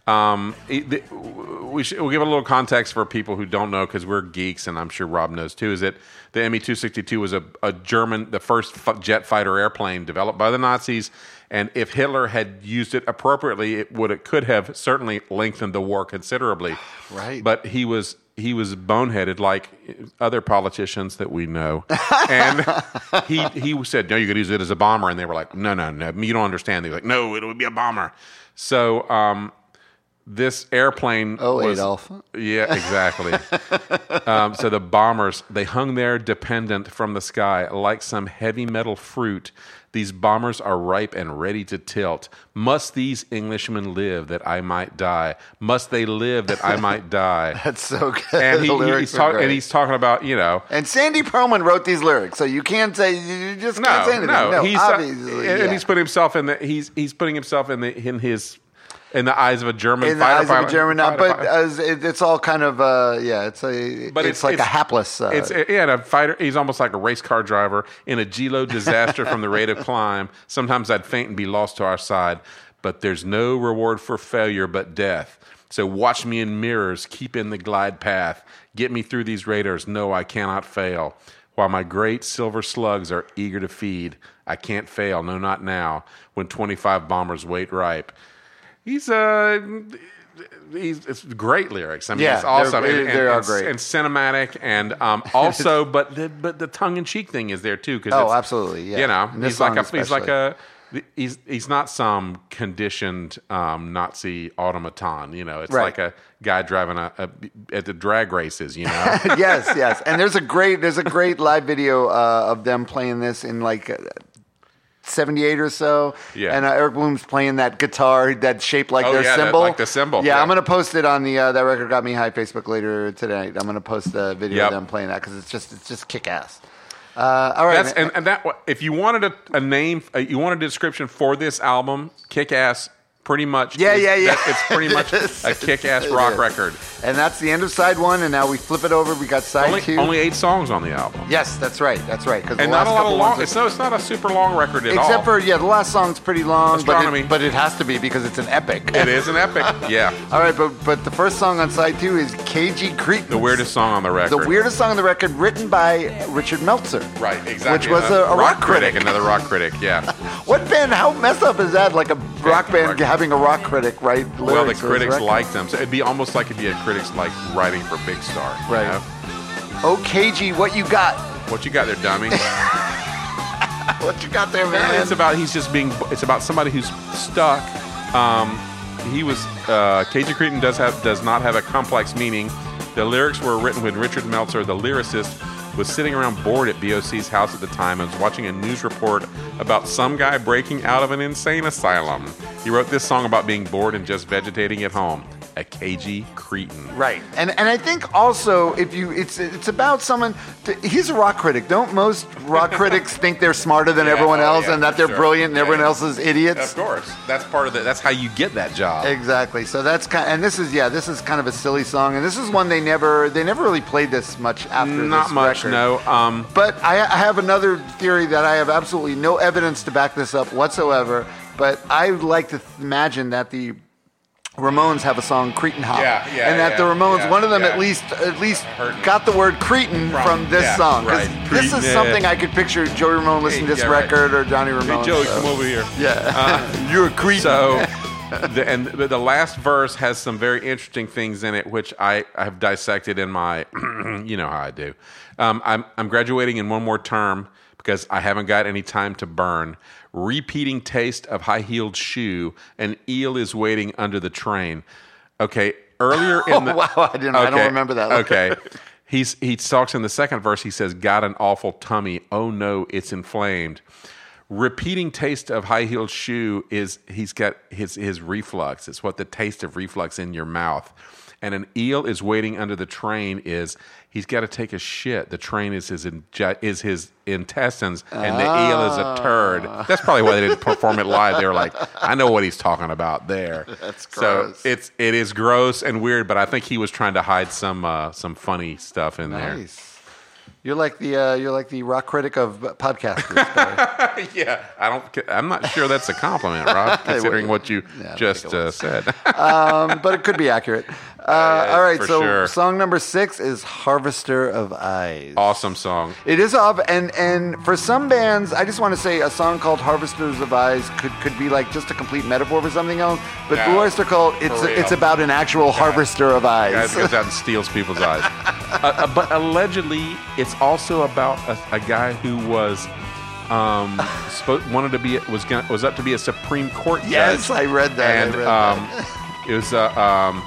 Um, we should, we'll give a little context for people who don't know because we're geeks, and I'm sure Rob knows too. Is that the Me 262 was a, a German, the first jet fighter airplane developed by the Nazis, and if Hitler had used it appropriately, it would it could have certainly lengthened the war considerably. [sighs] Right. but he was. He was boneheaded like other politicians that we know, [laughs] and he he said, "No, you could use it as a bomber," and they were like, "No, no, no, you don't understand." They were like, "No, it would be a bomber." So um, this airplane Oh, was, Adolf. Yeah, exactly. [laughs] um, so the bombers they hung there dependent from the sky like some heavy metal fruit. These bombers are ripe and ready to tilt. Must these Englishmen live that I might die? Must they live that I might [laughs] die? That's so good. and, he, he- he's talk, and he's talking about you know And Sandy Pearlman wrote these lyrics, so you can't say you just no can't say anything. no, No, he's uh, obviously, and yeah. he's putting himself in the he's he's putting himself in the in his in the eyes of a German in the fighter eyes pilot. of a German, uh, fighter but pilot. as it, it's all kind of uh, yeah, it's a But it's, it's- like it's- a hapless. Uh, It's yeah, and a fighter. He's almost like a race car driver in a Gilo disaster from the rate of climb. Sometimes I'd faint and be lost to our side, but there's no reward for failure but death. So watch me in mirrors, keep in the glide path, get me through these radars. No, I cannot fail. While my great silver slugs are eager to feed, I can't fail. No, not now. When 25 bombers wait ripe. He's uh he's it's great lyrics. I mean, Yeah, it's awesome. they're- and, they are and- great. and cinematic, and um, [laughs] also, but the but the tongue in cheek thing is there too. Cause Oh, absolutely, yeah. You know, he's like a he's like a he's he's not some conditioned um, Nazi automaton. You know, it's Right. like a guy driving a, a at the drag races. You know, [laughs] yes, yes. And there's a great there's a great live video uh, of them playing this in like. Uh, 78 or so, Yeah. and uh, Eric Bloom's playing that guitar that's shaped like Oh, their yeah, that- symbol, like the symbol, Yeah, yeah. I'm gonna post it on the uh, that record got me high Facebook later tonight. I'm gonna post a video Yep. of them playing that because it's just it's just kick ass. Uh, all right, That's and, and that if you wanted a, a name, you wanted a description for this album, Kick Ass. Pretty much, Yeah, yeah, yeah. that- It's pretty much [laughs] is. a kick-ass rock is. record. and that's the end of side one, and now we flip it over. We got side Only, two. only eight songs on the album, yes, that's right, that's right. Because and not a lot of long. It's no, it's not a super long record at all. Except for yeah, the last song's pretty long, but Astronomy. it, but it has to be because it's an epic. it is an epic. [laughs] Yeah, All right, but but the first song on side two is Cagey Cretin. the weirdest song on the record. the weirdest song on the record, written by Richard Meltzer. Right, exactly. Which was a, a rock, critic. another rock critic. Yeah. [laughs] What band? How messed up is that? Like a rock band rock- having a rock critic write lyrics. well, the critics liked them, so it'd be almost like if you had critics like writing for Big Star. you Right. know? Oh, KG, what you got? What you got there, dummy? [laughs] What you got there, man? it's about he's just being. It's about somebody who's stuck. Um, he was uh, Cagey Cretin does have does not have a complex meaning. The lyrics were written when Richard Meltzer, the lyricist, was sitting around bored at BOC's house at the time and was watching a news report about some guy breaking out of an insane asylum. He wrote this song about being bored and just vegetating at home. A Cagey Cretin. Right, and and I think also if you it's it's about someone. To, he's a rock critic. Don't most rock [laughs] critics think they're smarter than Yeah, everyone oh, else yeah, and that they're sure. brilliant and Yeah, everyone else is idiots? Of course, that's part of the. That's how you get that job. Exactly. So that's kind, and this is yeah, this is kind of a silly song, and this is one they never they never really played this much after. Not much, record. no. Um, But I, I have another theory that I have absolutely no evidence to back this up whatsoever. But I like to th- imagine that the Ramones have a song Cretin Hop, Yeah, yeah, and that yeah, the Ramones, yeah, one of them yeah. at least at least got the word Cretin from, From- this yeah, song. 'Cause right. This is yeah. something I could picture Joey Ramone listening to this yeah, right. record or Johnny Ramone. hey, Joey, so- come over here. Yeah, [laughs] you're a Cretin. So, [laughs] the, and the, the last verse has some very interesting things in it, which I, I have dissected in my, [clears throat] you know how I do. Um, I'm, I'm graduating in one more term because I haven't got any time to burn. Repeating taste of high heeled shoe. An eel is waiting under the train. Okay, earlier in [laughs] oh, the Oh, wow, I didn't- I don't remember that. [laughs] Okay. He's he talks in the second verse. He says, "Got an awful tummy. Oh no, it's inflamed." repeating taste of high heeled shoe is he's got his his reflux. It's what the taste of reflux in your mouth. And an eel is waiting under the train is he's got to take a shit. The train is his inje- is his intestines, and the eel is a turd. That's probably why they didn't perform it live. They were like, I know what he's talking about there. [laughs] That's So it's it is gross and weird, but I think he was trying to hide some uh, some funny stuff in there. You're like the uh, you're like the rock critic of podcasters. [laughs] Yeah, I don't. I'm not sure that's a compliment, Rob, [laughs] considering what you Yeah, just uh, said. [laughs] um, but it could be accurate. Uh, yeah, all right, so sure. song number six is "Harvester of Eyes." awesome song. It is off, and and for some bands, I just want to say a song called "Harvesters of Eyes" could could be like just a complete metaphor for something else. But No, Blue Oyster Cult, it's it's about an actual harvester of eyes. Guys goes out and steals people's eyes. Uh, uh, but allegedly, it's also about a, a guy who was um, spo- wanted to be was gonna, was up to be a Supreme Court judge. Yes, I read that. And read um, that. it was uh, um,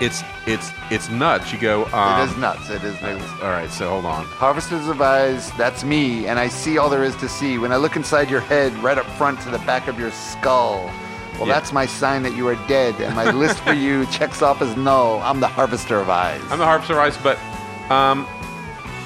it's it's it's nuts. You go. Um, it is nuts. It is nuts. All right, so hold on. Harvesters of Eyes, that's me, and I see all there is to see. When I look inside your head, right up front to the back of your skull, well, Yeah. that's my sign that you are dead, and my list for you [laughs] checks off as no. I'm the Harvester of Eyes. I'm the harvester of ice, but um,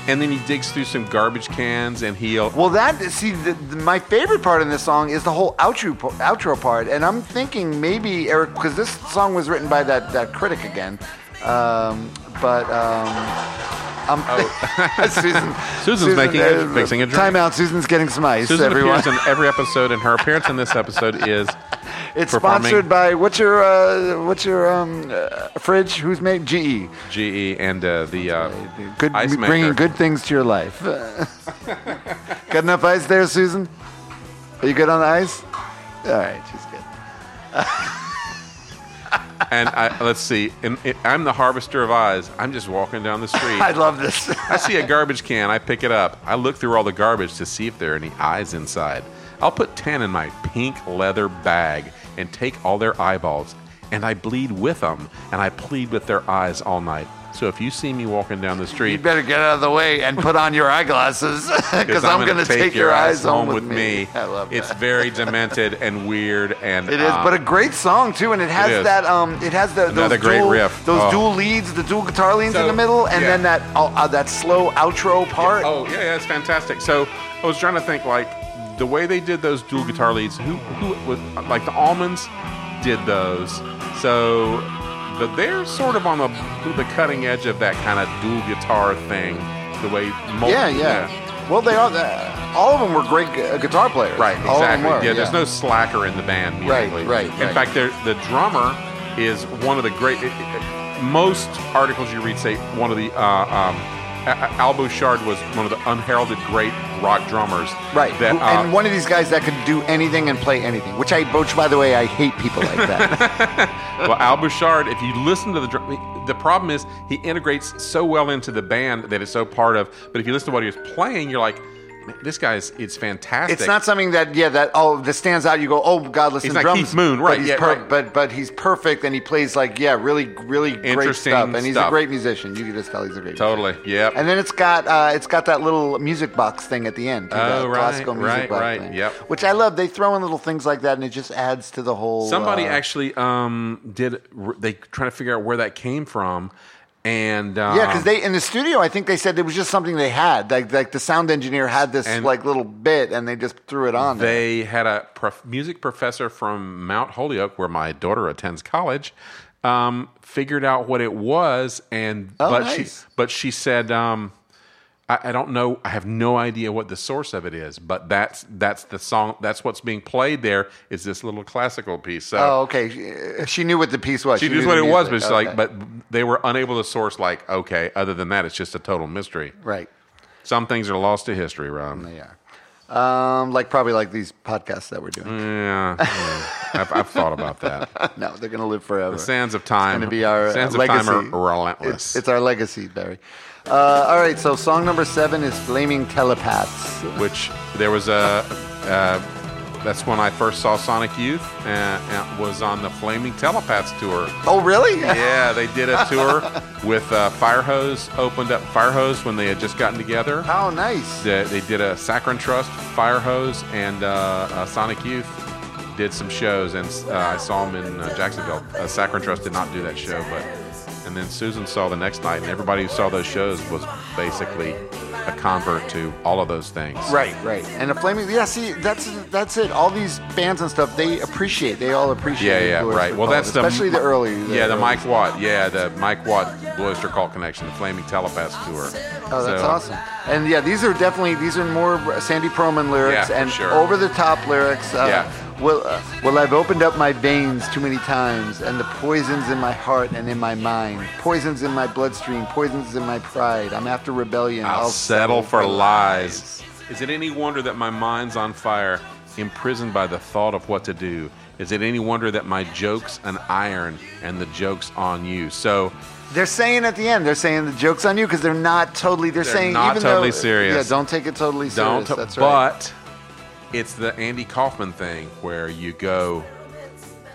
and then he digs through some garbage cans and he'll. Well, that see, the, the, my favorite part in this song is the whole outro outro part, and I'm thinking maybe Eric, because this song was written by that that critic again, um, but. Um, I'm Oh. [laughs] Susan, Susan's making a- fixing a drink. Time out. Susan's getting some ice. Susan everyone. appears in every episode, and her appearance in this episode is [laughs] it's performing- sponsored by what's your uh, what's your um, uh, fridge? Who's made GE? GE and uh, the uh, Good, bringing good things to your life. [laughs] Got enough ice there, Susan? Are you good on the ice? All right, she's good. And I, let's see, and it, I'm the harvester of eyes. I'm just walking down the street. [laughs] I love this. I see a garbage can. I pick it up. I look through all the garbage to see if there are any eyes inside. I'll put 10 in my pink leather bag and take all their eyeballs. And I bleed with them. And I plead with their eyes all night. So if you see me walking down the street, You better get out of the way and put on your eyeglasses [laughs] because I'm, gonna going to take, your eyes home with me. [laughs] I love It's that. very [laughs] demented and weird. And It is, uh, but a great song too, and it has is. that. Um, it has the Another those great dual, riff. those Oh. dual leads, the dual guitar leads in the middle, and yeah. then that uh, uh, that slow outro part. Oh yeah, yeah, it's fantastic. So I was trying to think like the way they did those dual guitar leads. Who who was like the Allmans did those. So but they're sort of on the the cutting edge of that kind of dual guitar thing. The way mul- yeah, yeah, Well, they are. Uh, all of them were great gu- uh, guitar players. Right, All of them exactly. were, yeah, there's no slacker in the band musically. right, In right. fact, the drummer is one of the great. it- it- most articles you read say one of the. Uh, um, Al Bouchard was one of the unheralded great rock drummers. Right, That, Who- uh, and one of these guys that could do anything and play anything. Which I, which by the way, I hate people like that. [laughs] [laughs] well, Al Bouchard, if you listen to the drum, the problem is he integrates so well into the band that it's so part of. But if you listen to what he was playing, you're like, "Man, this guy's it's fantastic. it's not something that yeah that oh that stands out. You go oh God, listen He's to like drums. Keith Moon, right, But he's, yeah, per- right. But but he's perfect and he plays like yeah really really great stuff and he's a great musician. You can just tell he's a great totally. Yep. And then it's got uh, it's got that little music box thing at the end. Oh, right, classical music right, box right, thing, yep. Which I love. They throw in little things like that, and it just adds to the whole. Somebody uh, actually um, did. They trying to figure out where that came from, and um, Yeah, because they in the studio, I think they said it was just something they had. Like like the sound engineer had this like little bit, and they just threw it on. there. They had a prof- music professor from Mount Holyoke, where my daughter attends college, um, figured out what it was, and Oh, but nice. she but she said, um, I, I don't know, I have no idea what the source of it is, but that's that's the song, that's what's being played there is this little classical piece. So Oh, okay. She, she knew what the piece was. she knew the what it was, but Okay. like, but they were unable to source. Like, okay, other than that, it's just a total mystery. right. Some things are lost to history, Rob. They are. Um, like probably like these podcasts that we're doing. Yeah, [laughs] yeah. I've, I've thought about that. [laughs] No, they're gonna live forever. The sands of time. It's gonna be our, uh, sands of legacy. time are relentless. It's, it's our legacy, Barry. Uh, all right, so song number seven is "Flaming Telepaths." which there was a. Uh, that's when I first saw Sonic Youth and, and was on the Flaming Telepaths tour. Oh, really? Yeah, [laughs] they did a tour with uh, Firehose. Opened up Firehose when they had just gotten together. Oh, nice. They, they did a Saccharine Trust, Firehose, and uh, uh, Sonic Youth did some shows, and uh, I saw them in uh, Jacksonville. Uh, Saccharine Trust did not do that show, but and then Susan saw the next night, and everybody who saw those shows was basically a convert to all of those things. Right, right. And the flaming, yeah. See, that's that's it. All these bands and stuff, they appreciate. They all appreciate. Yeah, yeah, right. Well, Cult, that's the especially the early. yeah, the early Mike stuff. Watt, yeah, the Mike Watt Blue Oyster Cult connection, the Flaming Telepaths tour. Oh, that's So- awesome. And yeah, these are definitely these are more Sandy Pearlman lyrics Yeah, and sure. over the top lyrics. Uh, Yeah. Well, uh, well, I've opened up my veins too many times, and the poisons in my heart and in my mind, poisons in my bloodstream, poisons in my pride. I'm after rebellion. I'll, settle for lies. Is it any wonder that my mind's on fire, imprisoned by the thought of what to do? Is it any wonder that my joke's an iron and the joke's on you? So They're saying at the end, they're saying the joke's on you because they're not totally. They're, They're saying not even totally though, serious. Yeah, don't take it totally serious. don't, serious. That's right. but it's the Andy Kaufman thing where you go,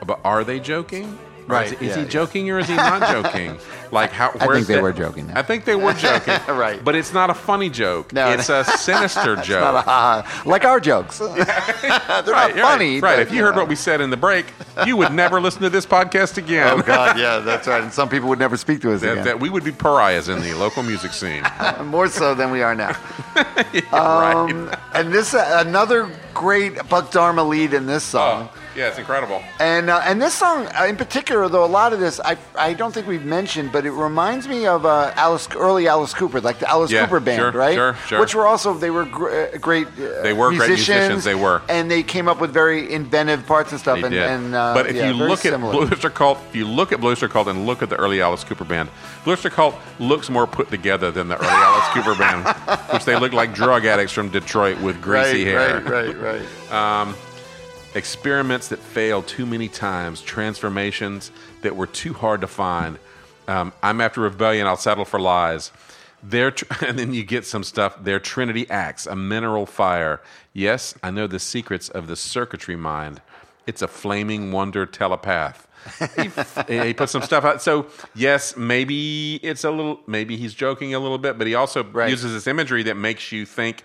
but are they joking Right, Is, is yeah, he yeah. joking or is he not joking? [laughs] Like how? I think they the- were joking there. I think they were [laughs] joking. Right. But it's not a funny joke. No, it's a sinister [laughs] joke. Not a ha-ha. like our jokes. They're right, not funny. Right. but, If you heard know. what we said in the break, you would never listen to this podcast again. Oh God, yeah, that's right. And some people would never speak to us that, again. that we would be pariahs in the local music scene. More so than we are now. right. Um, and this uh, another great Buck Dharma lead in this song. Oh, yeah, it's incredible. And uh, and this song uh, in particular, though a lot of this I I don't think we've mentioned, but it reminds me of uh, Alice early Alice Cooper, like the Alice Yeah, Cooper band, sure, right? sure, sure. Which were also they were gr- uh, great. Uh, They were great musicians, they were. and they came up with very inventive parts and stuff. They and, did. and uh, but if yeah, you look similar. at Blue Oyster Cult, if you look at Blue Oyster Cult and look at the early Alice Cooper band, Blue Oyster Cult looks more put together than the early Alice Cooper band, [laughs] which they look like drug addicts from Detroit with greasy right, hair. right, right, right. Experiments that failed too many times, transformations that were too hard to find. Um, I'm after rebellion, I'll settle for lies. Their tr- [laughs] and then you get some stuff. Their Trinity acts, a mineral fire. Yes, I know the secrets of the circuitry mind. It's a flaming wonder telepath. he, f- he put some stuff out. So yes, maybe it's a little. Maybe he's joking a little bit, but he also Right. uses this imagery that makes you think.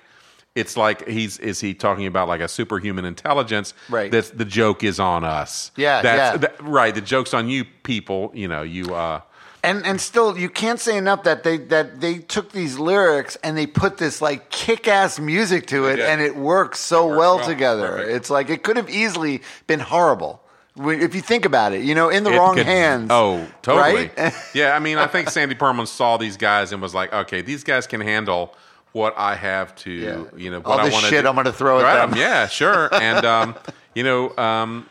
It's like he's is he talking about like a superhuman intelligence? Right. That's the joke is on us. Yeah, That's, yeah. that- right. The joke's on you people. You know you. uh And and still, you can't say enough that they that they took these lyrics and they put this like kick ass music to it, did. and it works so works well, well. together. Perfect. It's like it could have easily been horrible if you think about it. You know, in the it wrong could- hands. Oh, totally. Right? [laughs] yeah, I mean, I think Sandy Pearlman saw these guys and was like, okay, these guys can handle what I have to, Yeah. you know, All what I this want shit I'm gonna throw at right? them. Yeah, sure. And um, [laughs] you know, um,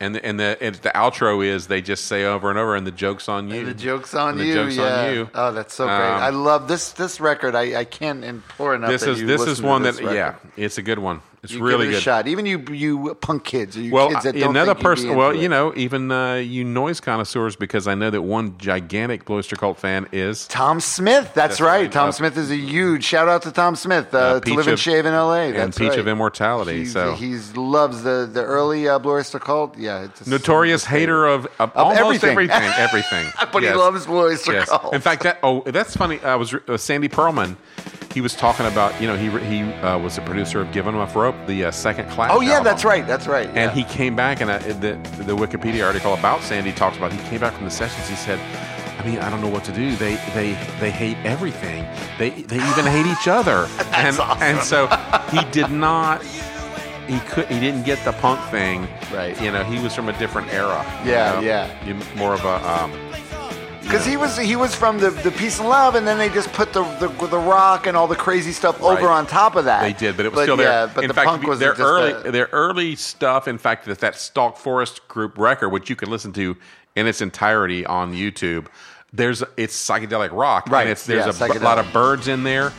and the, and the and the outro is they just say over and over, and the joke's on you. The joke's on And the you. joke's yeah. on you. Oh, that's so great. Um, I love this this record. I, I can't implore enough. This that is you this is to one this that record. yeah, it's a good one. It's You really it good. shot. Even you you punk kids you Well, kids that uh, don't another person. Well, you know, even uh, you noise connoisseurs, because I know that one gigantic Blue Oyster Cult fan is Tom Smith. That's, right. Tom Uh, Smith is a huge shout out to Tom Smith uh, Uh, to live and shave in L.A. and That's Peach right. of Immortality. He's, so he's loves the the early uh, Blue Oyster Cult. Yeah, it's a- notorious it's a favorite. hater of, of, almost everything. everything. [laughs] Everything. But Yes. he loves Blue Oyster Yes. Cult. In fact, that oh, that's funny. I was uh, Sandy Pearlman. He was talking about you know he he uh, was the producer of "Give 'Em Enough Rope," the uh, second Clash. oh yeah, album. that's right. That's right. And he came back, and uh, the the Wikipedia article about Sandy talks about he came back from the sessions. He said, "I mean, I don't know what to do. They they they hate everything. They they even hate each other." [laughs] and awesome. and so he did not. He could. He didn't get the punk thing. Right. You know, he was from a different era. you Yeah, know? yeah. You- More of a. Um, Because he was he was from the, the peace and love, and then they just put the, the the rock and all the crazy stuff over on top of that. They did, but it was still there. Yeah, but in the fact, punk was their early a- their early stuff. In fact, that that Stalk-Forrest group record, which you can listen to in its entirety on YouTube. There's it's psychedelic rock, Right, And it's there's yeah, a b- lot of birds in there.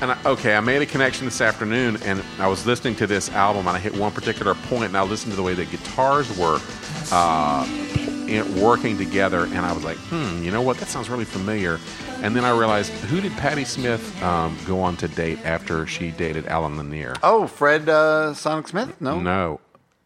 And I, okay, I made a connection this afternoon, and I was listening to this album, and I hit one particular point, and I listened to the way the guitars were uh, working together, and I was like, hmm, you know what? That sounds really familiar. And then I realized, who did Patti Smith um, go on to date after she dated Allen Lanier? oh Fred uh, Sonic Smith. No. No,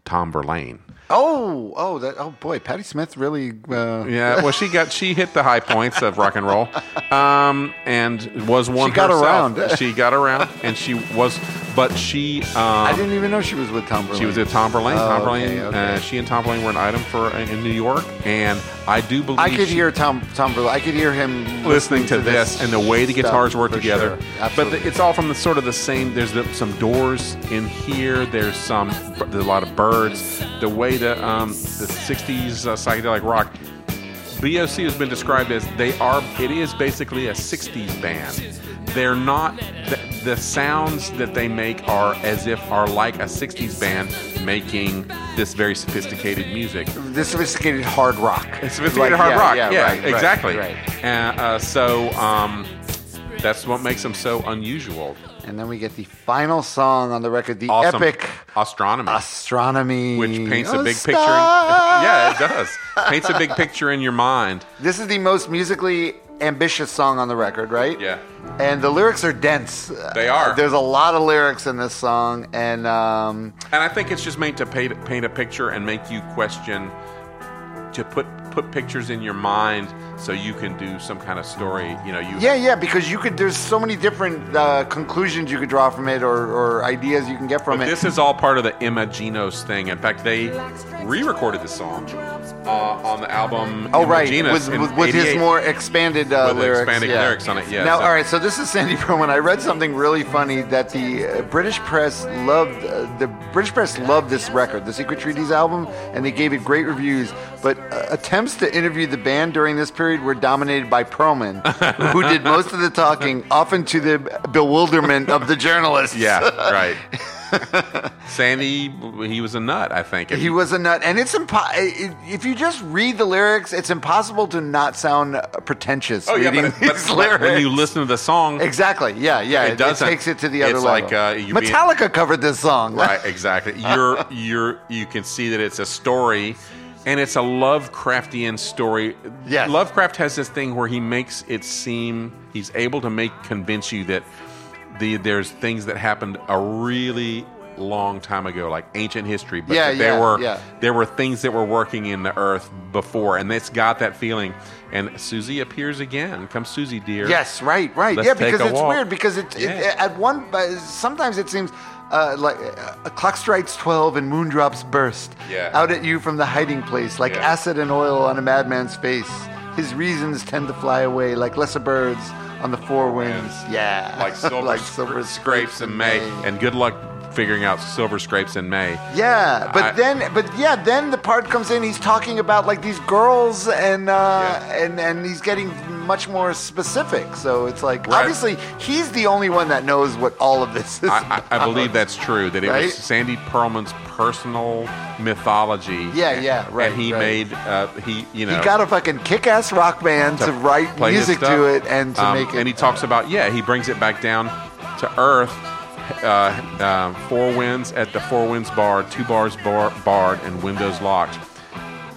Tom Verlaine. Oh oh that oh boy, Patti Smith really. Uh, Yeah, well, she got she hit the high points of rock and roll, um, and was one. She got herself. around. she got around, and she was, but she. Um, I didn't even know she was with Tom. She was with Tom Verlaine. Oh, Tom okay, Verlaine. okay. Uh, she and Tom Verlaine were an item for in New York, and I do believe I could she- hear Tom Tom Verlaine. I could hear him listening to this and the way the guitars work together. sure. But the, it's all from the sort of the same. There's the, some doors in here. There's some. There's a lot of birds. The way the um, the '60s uh, psychedelic rock. BOC has been described as they are. It is basically a '60s band. They're not. The, sounds that they make are as if are like a '60s band making this very sophisticated music. this sophisticated hard rock. It's sophisticated Like, hard yeah, rock. yeah, Yeah, right, right, exactly. right. Uh, uh, so um, that's what makes them so unusual. And then we get the final song on the record, the Awesome. epic astronomy, astronomy, which paints a Oh, big picture. In, [laughs] yeah, it does. Paints a big picture in your mind. This is the most musically ambitious song on the record, right? Yeah. And the lyrics are dense. They are. There's a lot of lyrics in this song, and um, And I think it's just meant to paint, paint a picture and make you question, to put put pictures in your mind so you can do some kind of story. You know, you Yeah, yeah, because you could. There's so many different uh, conclusions you could draw from it, or, or ideas you can get from it. this is all part of the Imaginos thing. In fact, they re-recorded the song uh, on the album. Oh right, Imaginos with, with, with his more expanded uh, With lyrics. expanded yeah. lyrics on it, yeah, Now, so- all right. So this is Sandy [laughs] Pearlman. I read something really funny that the uh, British press loved. Uh, the British press loved this record, the Secret Treaties album, and they gave it great reviews. But uh, attempts to interview the band during this period were dominated by Pearlman, who did most of the talking, often to the bewilderment of the journalists. Yeah, [laughs] right. Sandy, he was a nut. I think. He was a nut, and it's impo- If you just read the lyrics, it's impossible to not sound pretentious. Oh yeah, reading but, but, lyrics. when you listen to the song, exactly, yeah, yeah, It it, doesn't. takes it to the other It's level. like, uh, you being- Metallica covered this song, right? Exactly. You're you're you can see that it's a story. And it's a Lovecraftian story. Yes. Lovecraft has this thing where he makes it seem he's able to make convince you that the there's things that happened a really long time ago, like ancient history. But Yeah, there yeah, were yeah. there were things that were working in the earth before, and it's got that feeling. And Susie appears again. Come, Susie, dear. Yes, right, right. Let's yeah, because it's walk. weird because it, it at one sometimes it seems uh, like uh, a clock strikes twelve and moondrops burst Yeah. out at you from the hiding place like Yeah. acid and oil on a madman's face. His reasons tend to fly away like lesser birds on the four winds. Yeah, Like [laughs] silver, like scra- silver scrapes in May. And good luck figuring out silver scrapes in May. Yeah, but I- then, but yeah, then the part comes in. He's talking about like these girls, and uh, Yeah. and and he's getting much more specific. So it's like Right. obviously he's the only one that knows what all of this is. I, I, I believe that's true. That it Right? was Sandy Pearlman's personal mythology. Yeah, yeah, right, And he right. made uh, he you know He got a fucking kick-ass rock band to, write music to it and to Um, make it. And he talks about yeah, he brings it back down to earth. Uh, uh, four winds at the Four Winds Bar, two bars bar, barred and windows locked.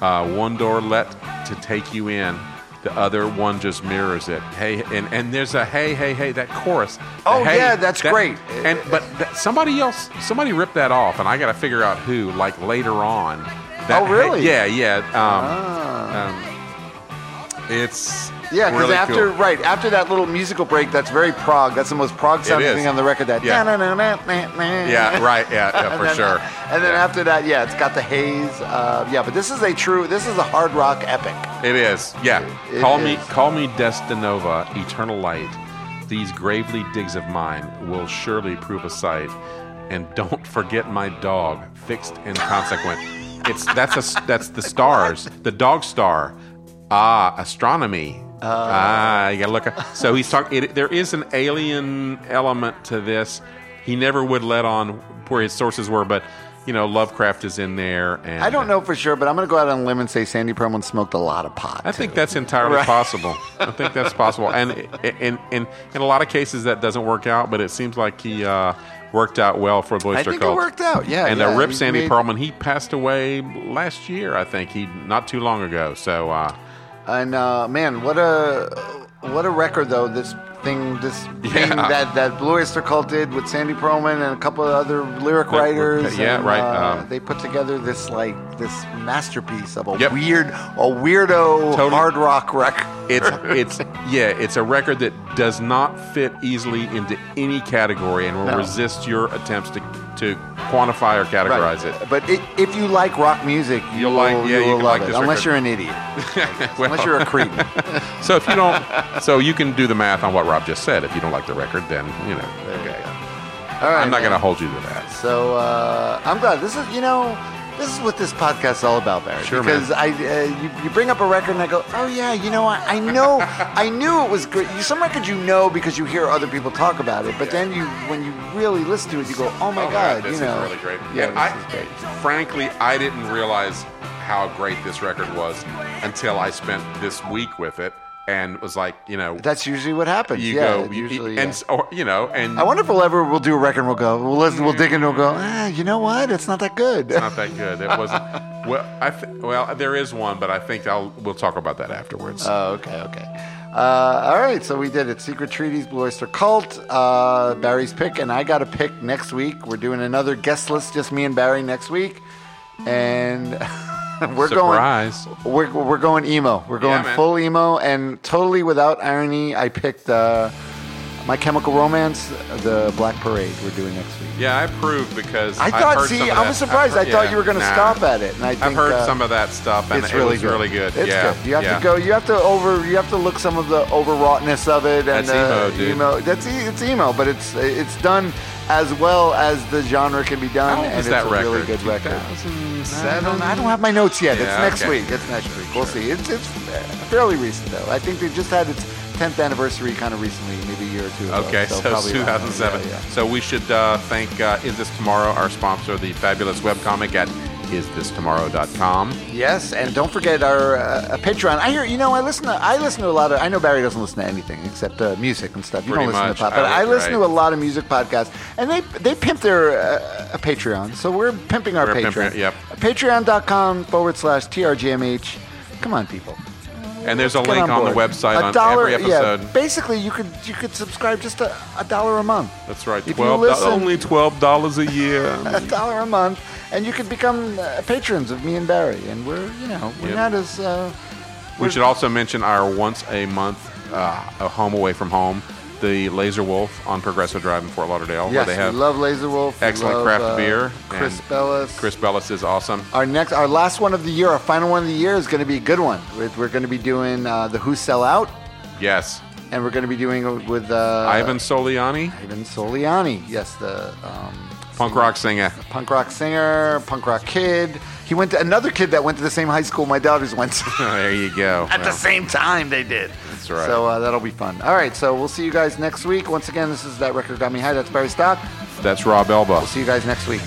Uh, one door let to take you in. The other one just mirrors it. Hey, and, and there's a hey, hey, hey, that chorus. Oh, hey, yeah, that's that- great. And but that, somebody else, somebody ripped that off, and I got to figure out who. Like later on. That Oh, really? hey- yeah, yeah. Um, Ah. um, it's yeah, because really after cool. right after that little musical break, that's very prog. That's the most prog sounding thing on the record. That Yeah. yeah, right. Yeah, yeah [laughs] for then, sure. And then Yeah. after that, yeah, it's got the haze. Uh, yeah, but this is a true. This is a hard rock epic. It is. Yeah. It call me is. call me Desdinova, eternal light. These gravely digs of mine will surely prove a sight. And don't forget my dog, fixed and consequent. It's that's a that's the stars, the dog star. Ah, astronomy. Ah, you gotta look. Up. So he's talking. There is an alien element to this. He never would let on where his sources were, but you know, Lovecraft is in there. And I don't know for sure, but I'm going to go out on a limb and say Sandy Pearlman smoked a lot of pot. I think that's entirely Right. possible. I think that's [laughs] possible, and in in in a lot of cases that doesn't work out, but it seems like he uh, worked out well for the I Oyster think it worked out. Yeah, and yeah, uh, Rip Sandy made- Pearlman, he passed away last year, I think. He not too long ago. So uh, And uh, man, what a what a record though. This thing, this thing Yeah. that that Blue Oyster Cult did with Sandy Pearlman and a couple of other lyric That- writers. yeah, and, right, uh, um, they put together this like this masterpiece of a Yep. weird, a weirdo Totally. hard rock record. it's [laughs] it's yeah, it's a record that does not fit easily into any category and will No. resist your attempts to to quantify or categorize it. But it, if you like rock music, you You'll will, like- yeah, you you will can love like it. this Unless record. you're an idiot, [laughs] Well, unless you're a cretin. [laughs] [laughs] so if you don't, so you can do the math on what Rob just said. If you don't like the record, then you know. Okay. All right, I'm not man. going to hold you to that. So uh, I'm glad. This is, you know, this is what this podcast is all about, Barry. Sure, because man. I, uh, you, you bring up a record and I go, oh yeah, you know, I, I know, [laughs] I knew it was great. You- Some records you know because you hear other people talk about it, but then you, when you really listen to it, you go, oh my Oh, god, this you know, is really great. Yeah, I, is great. Frankly, I didn't realize how great this record was until I spent this week with it and was like, you know, That's usually what happens. you yeah, go, you, usually. and yeah. or, you know, and I wonder if we'll ever we'll do a record and we'll go, we'll listen, we'll dig and we'll go, ah, you know what? It's not that good. it's not that good. It wasn't. Well, I th- well, there is one, but I think I'll we'll talk about that afterwards. Oh, okay, okay. Uh, all right, so we did it. Secret Treaties, Blue Oyster Cult, uh, Barry's pick, and I got a pick next week. We're doing another guest list, just me and Barry next week. And [laughs] [laughs] we're Surprise. going. We're we're going emo. We're going man. full emo, and totally without irony, I picked uh, My Chemical Romance, the Black Parade. We're doing next week. Yeah, I approve because I I've thought. heard See, some of I that- was surprised. I've I heard- thought yeah, you were going to nah. stop at it, and I I've heard uh, some of that stuff, and it's it really was good. really good. It's yeah, good. You have yeah. to go. You have to over. You have to look some of the overwroughtness of it. And That's uh, emo, dude. emo- That's e- it's emo, but it's it's done as well as the genre can be done, How old and is it's that a record? really good record. 2007? I don't, I don't have my notes yet. it's next okay. week. It's next week. We'll see. It's it's uh, fairly recent though. I think they just had its 10th anniversary kind of recently, maybe a year or two ago. Okay, so, around- 2007. yeah, yeah. So we should uh, thank uh, Is This Tomorrow, our sponsor, the fabulous webcomic at isthistomorrow.com. Yes, and don't forget our uh, Patreon. I hear, you know, I listen to, I listen to a lot of. I know Barry doesn't listen to anything except uh, music and stuff. You Pretty don't listen much. to pop, but I I, listen to a lot of music podcasts, and they they pimp their uh, a Patreon. So we're pimping our We're Patreon. pimping yep. Patreon.com forward slash trgmh. Come on, people. And there's a Get link on, the website A on dollar, every episode. Yeah, basically, you could you could subscribe just a, a dollar a month. That's right. If Twelve listen- only twelve dollars a year. [laughs] a dollar a month, and you could become uh, patrons of me and Barry. And we're, you know, we're Yep. not as. Uh, we should also mention our once a month uh, a home away from home, the Laser Wolf on Progressive Drive in Fort Lauderdale, yes, where they have we love Laser Wolf. excellent love, craft uh, beer. Chris Bellis. Chris Bellis is awesome. Our next, our last one of the year, our final one of the year is going to be a good one. We're, going to be doing uh, the Who Sell Out, Yes, and we're going to be doing it with uh, Ivan Soliani, Ivan Soliani. Yes, the um, punk rock singer. punk rock singer, punk rock kid. He went to another kid that went to the same high school my daughters went to. [laughs] there you go. [laughs] At the same time, they did. That's right. So uh, that'll be fun. All right, so we'll see you guys next week. Once again, this is that record got me high. That's Barry Stock. That's Rob Elba. We'll see you guys next week.